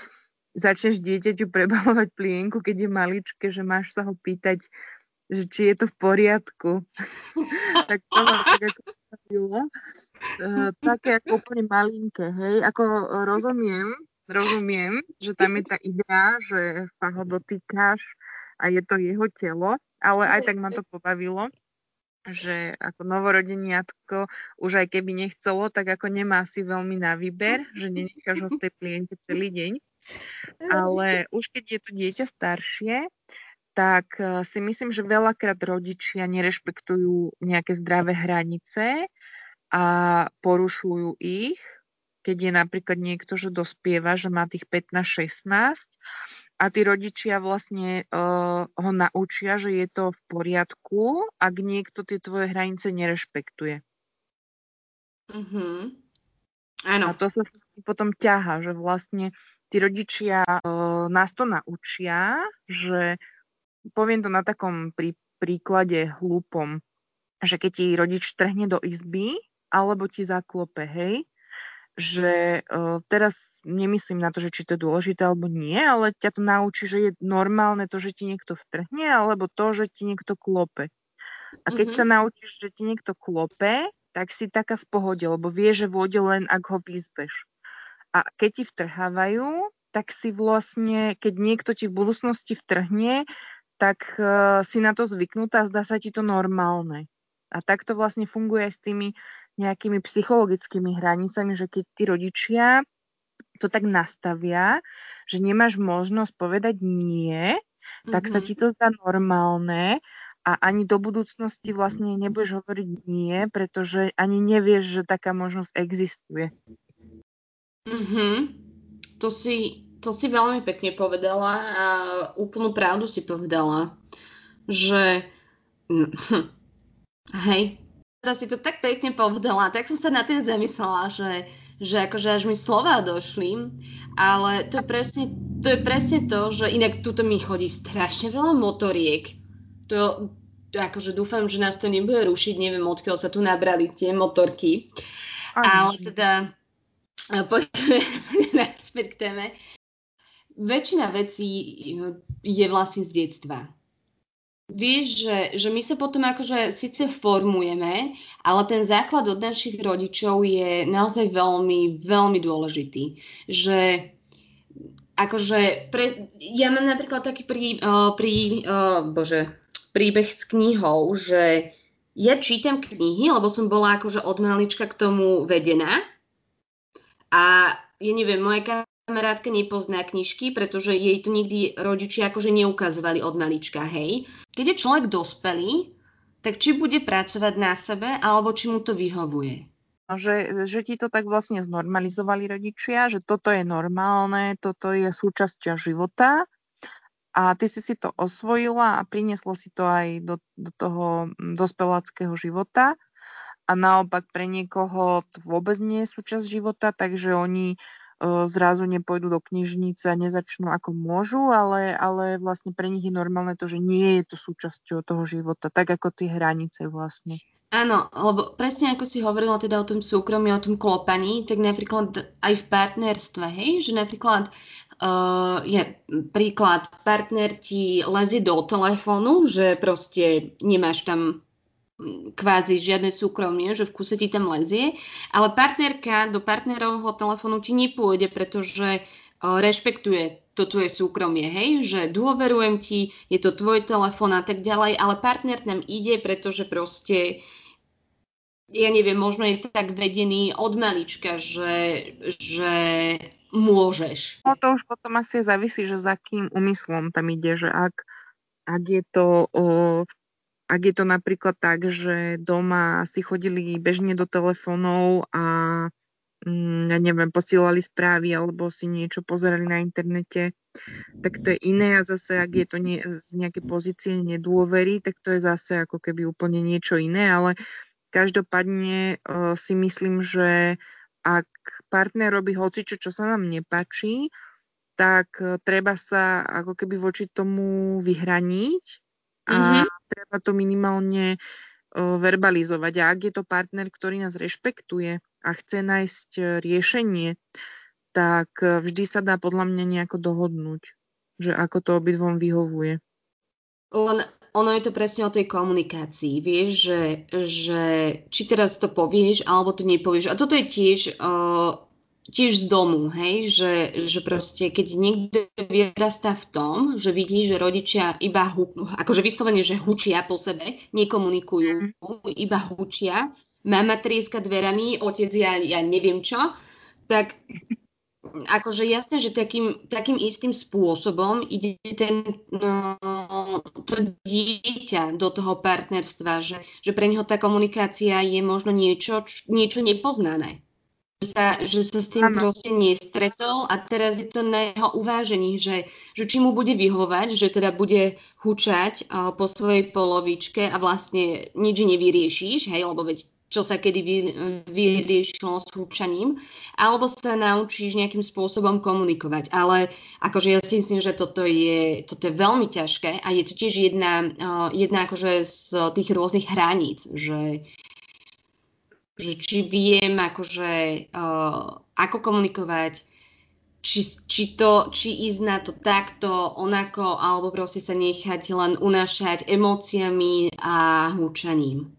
začneš dieťaťu prebavovať plienku, keď je maličké, že máš sa ho pýtať, že či je to v poriadku. tak to ma tak ako Uh, také ako úplne malinké, hej. Ako rozumiem, rozumiem, že tam je tá idea, že sa ho dotýkaš, a je to jeho telo, ale aj tak ma to pobavilo, že ako novorodeniatko už aj keby nechcelo, tak ako nemá si veľmi na výber, že nenecháš ho v tej pliente celý deň. Ale už keď je to dieťa staršie, tak eh, si myslím, že veľakrát rodičia nerešpektujú nejaké zdravé hranice a porušujú ich. Keď je napríklad niekto, že dospieva, že má tých 15-16 a tí rodičia vlastne uh, ho naučia, že je to v poriadku, ak niekto tie tvoje hranice nerešpektuje. Mm-hmm. Áno. A to sa potom ťaha, že vlastne tí rodičia uh, nás to naučia, že poviem to na takom prí, príklade hlúpom, že keď ti rodič trhne do izby, alebo ti zaklope, hej, že uh, teraz nemyslím na to, že či to je dôležité alebo nie, ale ťa to naučí, že je normálne to, že ti niekto vtrhne, alebo to, že ti niekto klope. A keď mm-hmm. sa naučíš, že ti niekto klope, tak si taká v pohode, lebo vie, že vôjde len, ak ho vyzbeš. A keď ti vtrhávajú, tak si vlastne, keď niekto ti v budúcnosti vtrhne, tak uh, si na to zvyknutá a zdá sa ti to normálne. A takto vlastne funguje aj s tými nejakými psychologickými hranicami, že keď tí rodičia to tak nastavia, že nemáš možnosť povedať nie, mm-hmm. tak sa ti mhm. to zdá normálne a ani do budúcnosti vlastne nebudeš hovoriť nie, pretože ani nevieš, že taká možnosť existuje. Mm-hmm. To, si, to si veľmi pekne povedala a úplnú pravdu si povedala, že hej, si to tak pekne povedala, tak som sa na tým zamyslela, že, že akože až mi slova došli, ale to je presne to, je presne to že inak tuto mi chodí strašne veľa motoriek. To, to akože dúfam, že nás to nebude rušiť, neviem odkiaľ sa tu nabrali tie motorky. Aj. Ale teda poďme naspäť k téme. Väčšina vecí je vlastne z detstva Vieš, že, že my sa potom akože síce formujeme, ale ten základ od našich rodičov je naozaj veľmi, veľmi dôležitý. Že akože, pre, ja mám napríklad taký prí, uh, prí, uh, bože, príbeh s knihou, že ja čítam knihy, lebo som bola akože od malička k tomu vedená. A ja neviem, moja kamarátka nepozná knižky, pretože jej to nikdy rodičia akože neukazovali od malička, hej. Keď je človek dospelý, tak či bude pracovať na sebe, alebo či mu to vyhovuje. Že, že ti to tak vlastne znormalizovali rodičia, že toto je normálne, toto je súčasťou života a ty si si to osvojila a prinieslo si to aj do, do toho dospeláckého života a naopak pre niekoho to vôbec nie je súčasť života, takže oni zrazu nepôjdu do knižnice a nezačnú ako môžu, ale, ale vlastne pre nich je normálne to, že nie je to súčasťou toho života, tak ako tie hranice vlastne. Áno, lebo presne ako si hovorila teda o tom súkromí, o tom klopaní, tak napríklad aj v partnerstve, hej, že napríklad uh, je príklad, partner ti lezie do telefónu, že proste nemáš tam kvázi žiadne súkromie, že v kuse ti tam lezie, ale partnerka do partnerovho telefónu ti nepôjde, pretože rešpektuje to tvoje súkromie, hej, že dôverujem ti, je to tvoj telefón a tak ďalej, ale partner tam ide, pretože proste ja neviem, možno je tak vedený od malička, že, že môžeš. No to už potom asi závisí, že za kým úmyslom tam ide, že ak, ak je to o, v ak je to napríklad tak, že doma si chodili bežne do telefónov a mm, ja neviem, posielali správy alebo si niečo pozerali na internete, tak to je iné a zase, ak je to nie, z nejakej pozície nedôvery, tak to je zase ako keby úplne niečo iné, ale každopádne uh, si myslím, že ak partner robí hocičo, čo sa nám nepačí, tak uh, treba sa ako keby voči tomu vyhraniť a mm-hmm. treba to minimálne verbalizovať. A ak je to partner, ktorý nás rešpektuje a chce nájsť riešenie, tak vždy sa dá podľa mňa nejako dohodnúť, že ako to obidvom vyhovuje. Len ono je to presne o tej komunikácii. Vieš, že, že či teraz to povieš, alebo to nepovieš. A toto je tiež, uh, tiež z domu, hej, že, že proste keď niekto vyrastá v tom, že vidí, že rodičia iba, hu, akože vyslovene, že hučia po sebe, nekomunikujú, mm. iba hučia, mama trieska dverami, otec ja, ja neviem čo, tak akože jasné, že takým, takým istým spôsobom ide ten, no, to dieťa do toho partnerstva, že, že pre neho tá komunikácia je možno niečo, niečo nepoznané. Že sa, že sa s tým ano. proste nestretol a teraz je to na jeho uvážení, že, že či mu bude vyhovať, že teda bude hučať uh, po svojej polovičke a vlastne nič nevyriešíš, hej, lebo veď čo sa kedy vy, vyriešilo s húbšaním, alebo sa naučíš nejakým spôsobom komunikovať. Ale akože ja si myslím, že toto je, toto je veľmi ťažké a je to tiež jedna, uh, jedna akože z tých rôznych hraníc, že, že či viem akože uh, ako komunikovať, či, či, to, či ísť na to takto, onako, alebo proste sa nechať len unášať emóciami a húčaním.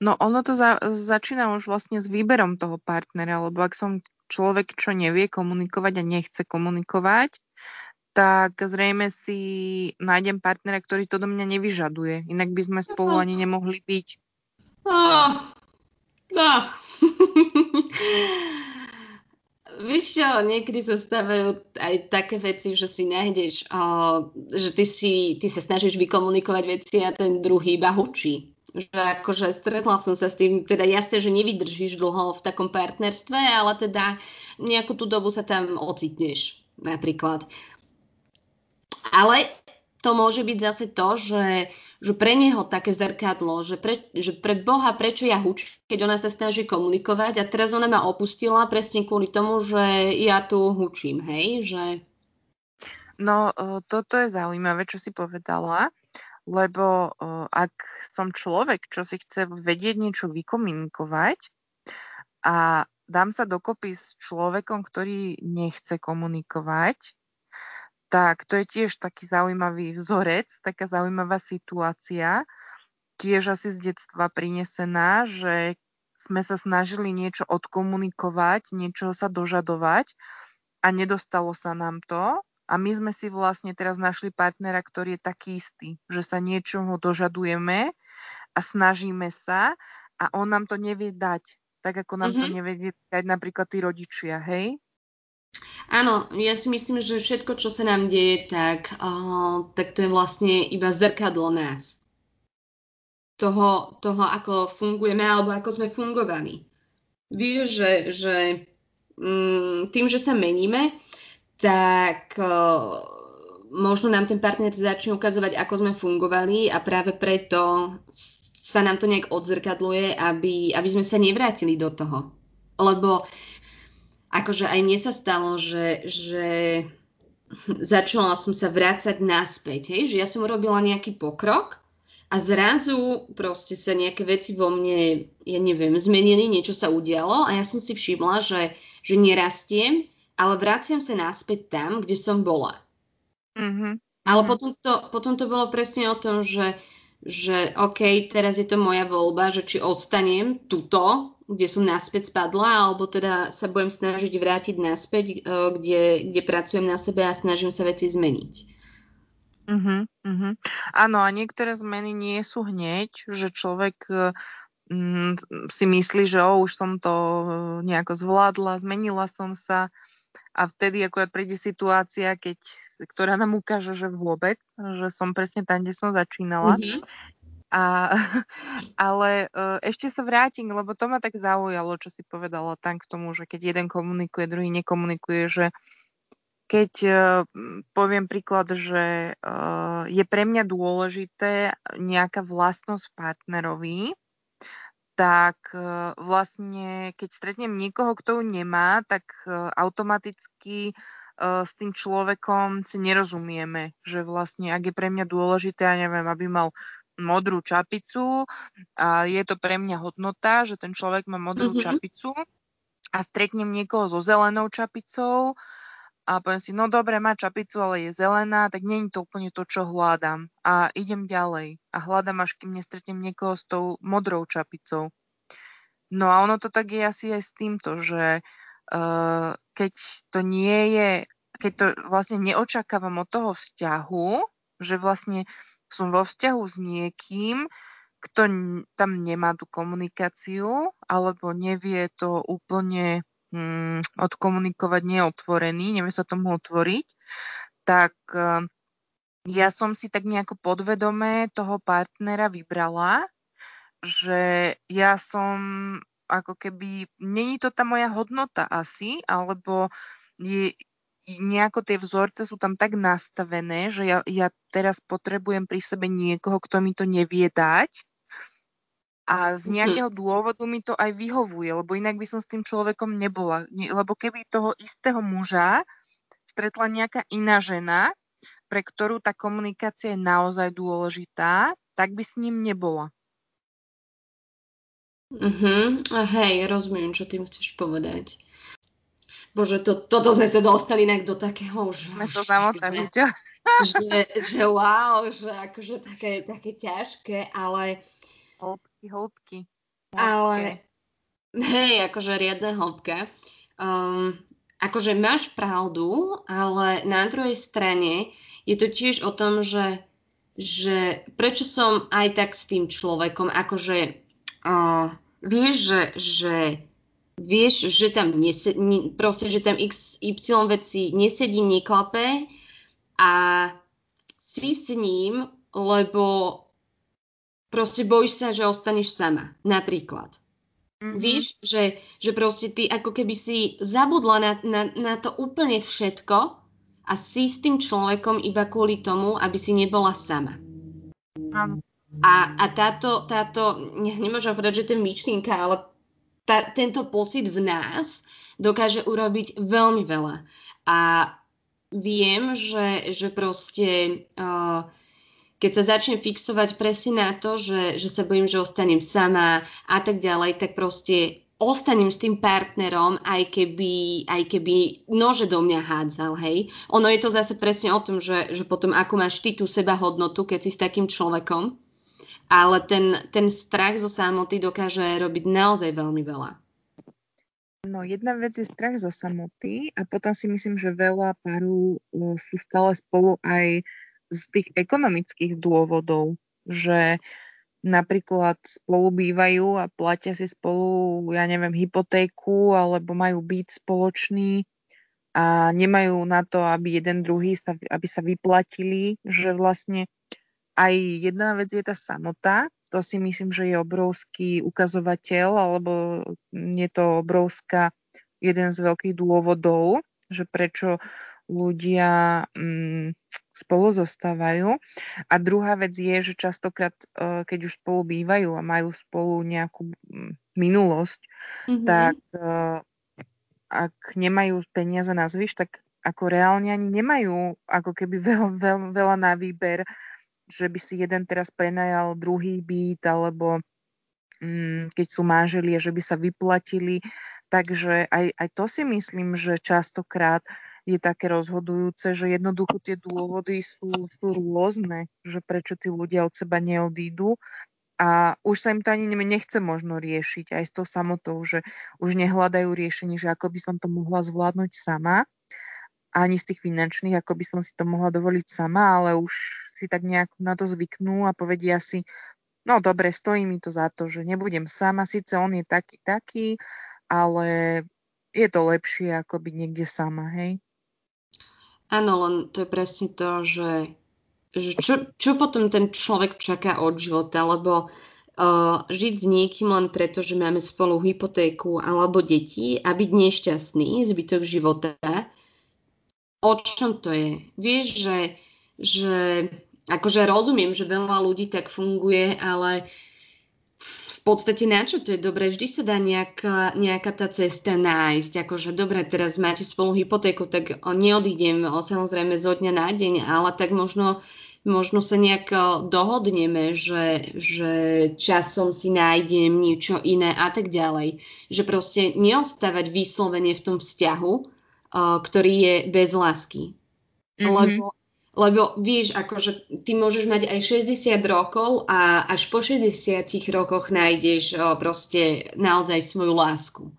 No ono to za, začína už vlastne s výberom toho partnera, lebo ak som človek, čo nevie komunikovať a nechce komunikovať, tak zrejme si nájdem partnera, ktorý to do mňa nevyžaduje. Inak by sme spolu ani nemohli byť. Oh, no. Víš čo, niekedy sa stávajú aj také veci, že si nájdeš, že ty, si, ty sa snažíš vykomunikovať veci a ten druhý iba hučí že akože stretla som sa s tým, teda jasne, že nevydržíš dlho v takom partnerstve, ale teda nejakú tú dobu sa tam ocitneš napríklad. Ale to môže byť zase to, že, že pre neho také zrkadlo, že pre, že pre Boha prečo ja huč, keď ona sa snaží komunikovať a teraz ona ma opustila presne kvôli tomu, že ja tu hučím, hej, že... No, e, toto je zaujímavé, čo si povedala lebo uh, ak som človek, čo si chce vedieť niečo vykomunikovať a dám sa dokopy s človekom, ktorý nechce komunikovať, tak to je tiež taký zaujímavý vzorec, taká zaujímavá situácia, tiež asi z detstva prinesená, že sme sa snažili niečo odkomunikovať, niečo sa dožadovať a nedostalo sa nám to a my sme si vlastne teraz našli partnera, ktorý je taký istý, že sa niečoho dožadujeme a snažíme sa a on nám to nevie dať, tak ako nám mm-hmm. to mhm. nevie dať napríklad tí rodičia, hej? Áno, ja si myslím, že všetko, čo sa nám deje, tak, uh, tak to je vlastne iba zrkadlo nás. Toho, toho, ako fungujeme alebo ako sme fungovali. Vieš, že, že um, tým, že sa meníme, tak možno nám ten partner začne ukazovať, ako sme fungovali a práve preto sa nám to nejak odzrkadluje, aby, aby sme sa nevrátili do toho. Lebo akože aj mne sa stalo, že, že začala som sa vrácať naspäť, hej? že ja som urobila nejaký pokrok a zrazu proste sa nejaké veci vo mne, ja neviem, zmenili, niečo sa udialo a ja som si všimla, že, že nerastiem ale vraciam sa naspäť tam, kde som bola. Mm-hmm. Ale potom to, potom to bolo presne o tom, že, že OK, teraz je to moja voľba, že či ostanem tuto, kde som naspäť spadla, alebo teda sa budem snažiť vrátiť naspäť, e, kde, kde pracujem na sebe a snažím sa veci zmeniť. Uh-huh, uh-huh. Áno, a niektoré zmeny nie sú hneď, že človek mm, si myslí, že oh, už som to nejako zvládla, zmenila som sa, a vtedy akurát príde situácia, keď, ktorá nám ukáže, že vôbec, že som presne tam, kde som začínala. Mm-hmm. A, ale uh, ešte sa vrátim, lebo to ma tak zaujalo, čo si povedala tam k tomu, že keď jeden komunikuje, druhý nekomunikuje, že keď uh, poviem príklad, že uh, je pre mňa dôležité nejaká vlastnosť partnerovi, tak vlastne keď stretnem niekoho, kto ju nemá, tak automaticky s tým človekom si nerozumieme, že vlastne ak je pre mňa dôležité, ja neviem, aby mal modrú čapicu a je to pre mňa hodnota, že ten človek má modrú mm-hmm. čapicu a stretnem niekoho so zelenou čapicou a poviem si, no dobre, má čapicu, ale je zelená, tak nie je to úplne to, čo hľadám. A idem ďalej a hľadám, až kým nestretnem niekoho s tou modrou čapicou. No a ono to tak je asi aj s týmto, že uh, keď to nie je, keď to vlastne neočakávam od toho vzťahu, že vlastne som vo vzťahu s niekým, kto tam nemá tú komunikáciu alebo nevie to úplne mm, odkomunikovať, neotvorený, nevie sa tomu otvoriť, tak uh, ja som si tak nejako podvedome toho partnera vybrala, že ja som ako keby, není to tá moja hodnota asi, alebo je, nejako tie vzorce sú tam tak nastavené, že ja, ja teraz potrebujem pri sebe niekoho, kto mi to nevie dať a z mhm. nejakého dôvodu mi to aj vyhovuje, lebo inak by som s tým človekom nebola. Lebo keby toho istého muža stretla nejaká iná žena, pre ktorú tá komunikácia je naozaj dôležitá, tak by s ním nebola. Mhm, a hej, rozumiem, čo tým chceš povedať. Bože, to, toto sme sa dostali inak do takého už... Sme to zamotali, čo? že, že wow, že akože také, také ťažké, ale... Hĺbky, hĺbky. Ale, hej, akože riadne hĺbka. Um, akože máš pravdu, ale na druhej strane je to tiež o tom, že, že prečo som aj tak s tým človekom, akože uh, vieš, že, že vieš, že tam nese, proste, že tam x, y veci nesedí, neklape a si s ním, lebo proste bojíš sa, že ostaneš sama, napríklad. Mm-hmm. Víš, že, že proste ty ako keby si zabudla na, na, na to úplne všetko a si s tým človekom iba kvôli tomu, aby si nebola sama. Mm. A, a táto, táto, nemôžem povedať, že to je myšlienka, ale tá, tento pocit v nás dokáže urobiť veľmi veľa. A viem, že, že proste uh, keď sa začnem fixovať presne na to, že, že sa bojím, že ostanem sama a tak ďalej, tak proste ostanem s tým partnerom, aj keby, aj keby nože do mňa hádzal, hej. Ono je to zase presne o tom, že, že potom ako máš ty tú seba hodnotu, keď si s takým človekom, ale ten, ten strach zo samoty dokáže robiť naozaj veľmi veľa. No jedna vec je strach zo samoty a potom si myslím, že veľa e, sú stále spolu aj z tých ekonomických dôvodov, že napríklad spolu bývajú a platia si spolu, ja neviem, hypotéku alebo majú byt spoločný a nemajú na to, aby jeden druhý sa, aby sa vyplatili, že vlastne aj jedna vec je tá samota, to si myslím, že je obrovský ukazovateľ, alebo je to obrovská jeden z veľkých dôvodov, že prečo ľudia mm, spolu zostávajú. A druhá vec je, že častokrát, e, keď už spolu bývajú a majú spolu nejakú mm, minulosť, mm-hmm. tak e, ak nemajú peniaze na zvyš, tak ako reálne ani nemajú ako keby veľ, veľ, veľa na výber že by si jeden teraz prenajal druhý byt, alebo mm, keď sú manželie, že by sa vyplatili. Takže aj, aj to si myslím, že častokrát je také rozhodujúce, že jednoducho tie dôvody sú, sú rôzne, že prečo tí ľudia od seba neodídu a už sa im to ani nechce možno riešiť aj s tou samotou, že už nehľadajú riešenie, že ako by som to mohla zvládnuť sama, ani z tých finančných, ako by som si to mohla dovoliť sama, ale už si tak nejak na to zvyknú a povedia si, no dobre, stojí mi to za to, že nebudem sama, síce on je taký, taký, ale je to lepšie ako byť niekde sama, hej? Áno, len to je presne to, že, že čo, čo potom ten človek čaká od života, lebo uh, žiť s niekým len preto, že máme spolu hypotéku alebo deti a byť nešťastný zbytok života, o čom to je? Vieš, že, že akože rozumiem, že veľa ľudí tak funguje, ale v podstate na čo to je dobré? Vždy sa dá nejaká, nejaká tá cesta nájsť. Akože dobre, teraz máte spolu hypotéku, tak neodídem samozrejme zo dňa na deň, ale tak možno, možno sa nejak dohodneme, že, že časom si nájdem niečo iné a tak ďalej. Že proste neodstávať vyslovene v tom vzťahu, ktorý je bez lásky. Mm-hmm. Lebo lebo vieš, akože ty môžeš mať aj 60 rokov a až po 60 rokoch nájdeš o, proste naozaj svoju lásku.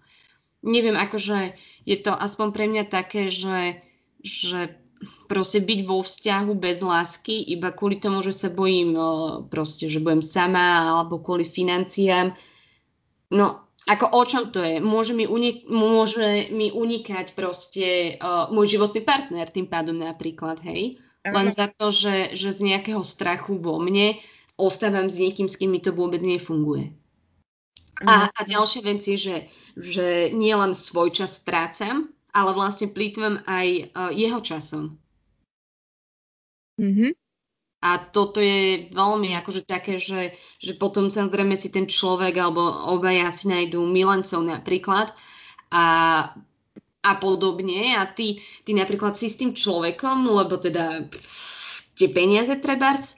Neviem, akože je to aspoň pre mňa také, že, že proste byť vo vzťahu bez lásky iba kvôli tomu, že sa bojím proste, že budem sama alebo kvôli financiám. No, ako o čom to je? Môže mi, unik- môže mi unikať proste uh, môj životný partner tým pádom napríklad, hej? len za to, že, že z nejakého strachu vo mne ostávam s niekým, s kým mi to vôbec nefunguje. A, a ďalšia vec je, že, že nie len svoj čas strácam, ale vlastne plýtvam aj uh, jeho časom. Mm-hmm. A toto je veľmi akože také, že, že potom samozrejme si ten človek alebo obaja si nájdú milencov napríklad a a podobne a ty, ty napríklad si s tým človekom, lebo teda tie peniaze trebárs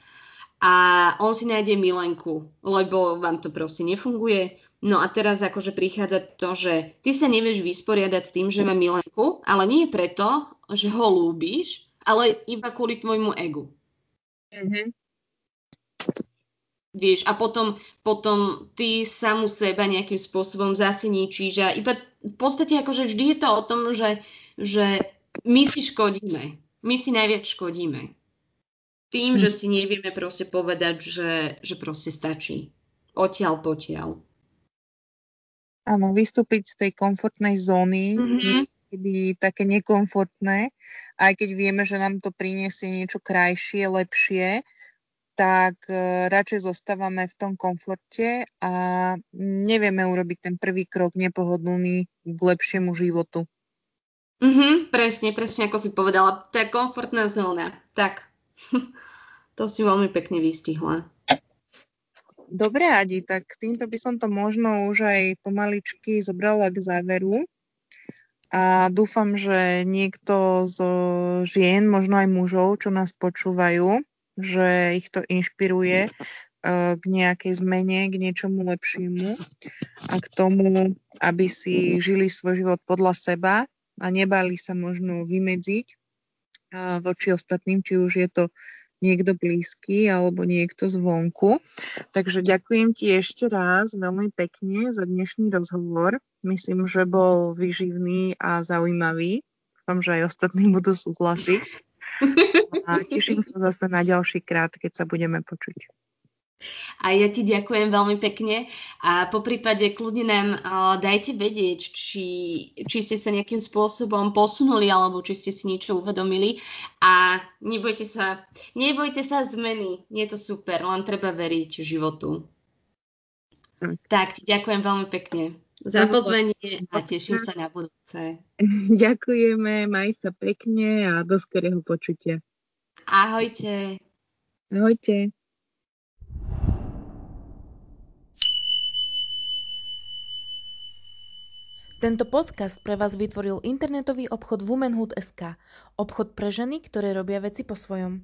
a on si nájde milenku, lebo vám to proste nefunguje. No a teraz akože prichádza to, že ty sa nevieš vysporiadať s tým, že má milenku, ale nie preto, že ho lúbiš, ale iba kvôli tvojmu egu. Mm-hmm. Vieš, a potom, potom ty samu seba nejakým spôsobom zase ničíš a iba v podstate akože vždy je to o tom, že, že my si škodíme. My si najviac škodíme. Tým, hm. že si nevieme proste povedať, že, že proste stačí. Odtiaľ potiaľ. Áno, vystúpiť z tej komfortnej zóny mm-hmm. Je také nekomfortné, aj keď vieme, že nám to priniesie niečo krajšie, lepšie, tak e, radšej zostávame v tom komforte a nevieme urobiť ten prvý krok nepohodlný k lepšiemu životu. Mhm, presne, presne ako si povedala. Tá komfortná zóna. Tak, to si veľmi pekne vystihla. Dobre, Adi, tak týmto by som to možno už aj pomaličky zobrala k záveru. A dúfam, že niekto zo žien, možno aj mužov, čo nás počúvajú, že ich to inšpiruje uh, k nejakej zmene, k niečomu lepšiemu a k tomu, aby si žili svoj život podľa seba a nebali sa možno vymedziť uh, voči ostatným, či už je to niekto blízky alebo niekto zvonku. Takže ďakujem ti ešte raz veľmi pekne za dnešný rozhovor. Myslím, že bol vyživný a zaujímavý. Dúfam, že aj ostatní budú súhlasiť. A teším sa zase na ďalší krát, keď sa budeme počuť. A ja ti ďakujem veľmi pekne a po prípade kľudne nám uh, dajte vedieť, či, či ste sa nejakým spôsobom posunuli alebo či ste si niečo uvedomili a nebojte sa, nebojte sa zmeny, je to super, len treba veriť životu. Tak, ti ďakujem veľmi pekne za pozvanie a teším sa na budúce. Ďakujeme, maj sa pekne a do skorého počutia. Ahojte. Ahojte. Tento podcast pre vás vytvoril internetový obchod Womanhood.sk. Obchod pre ženy, ktoré robia veci po svojom.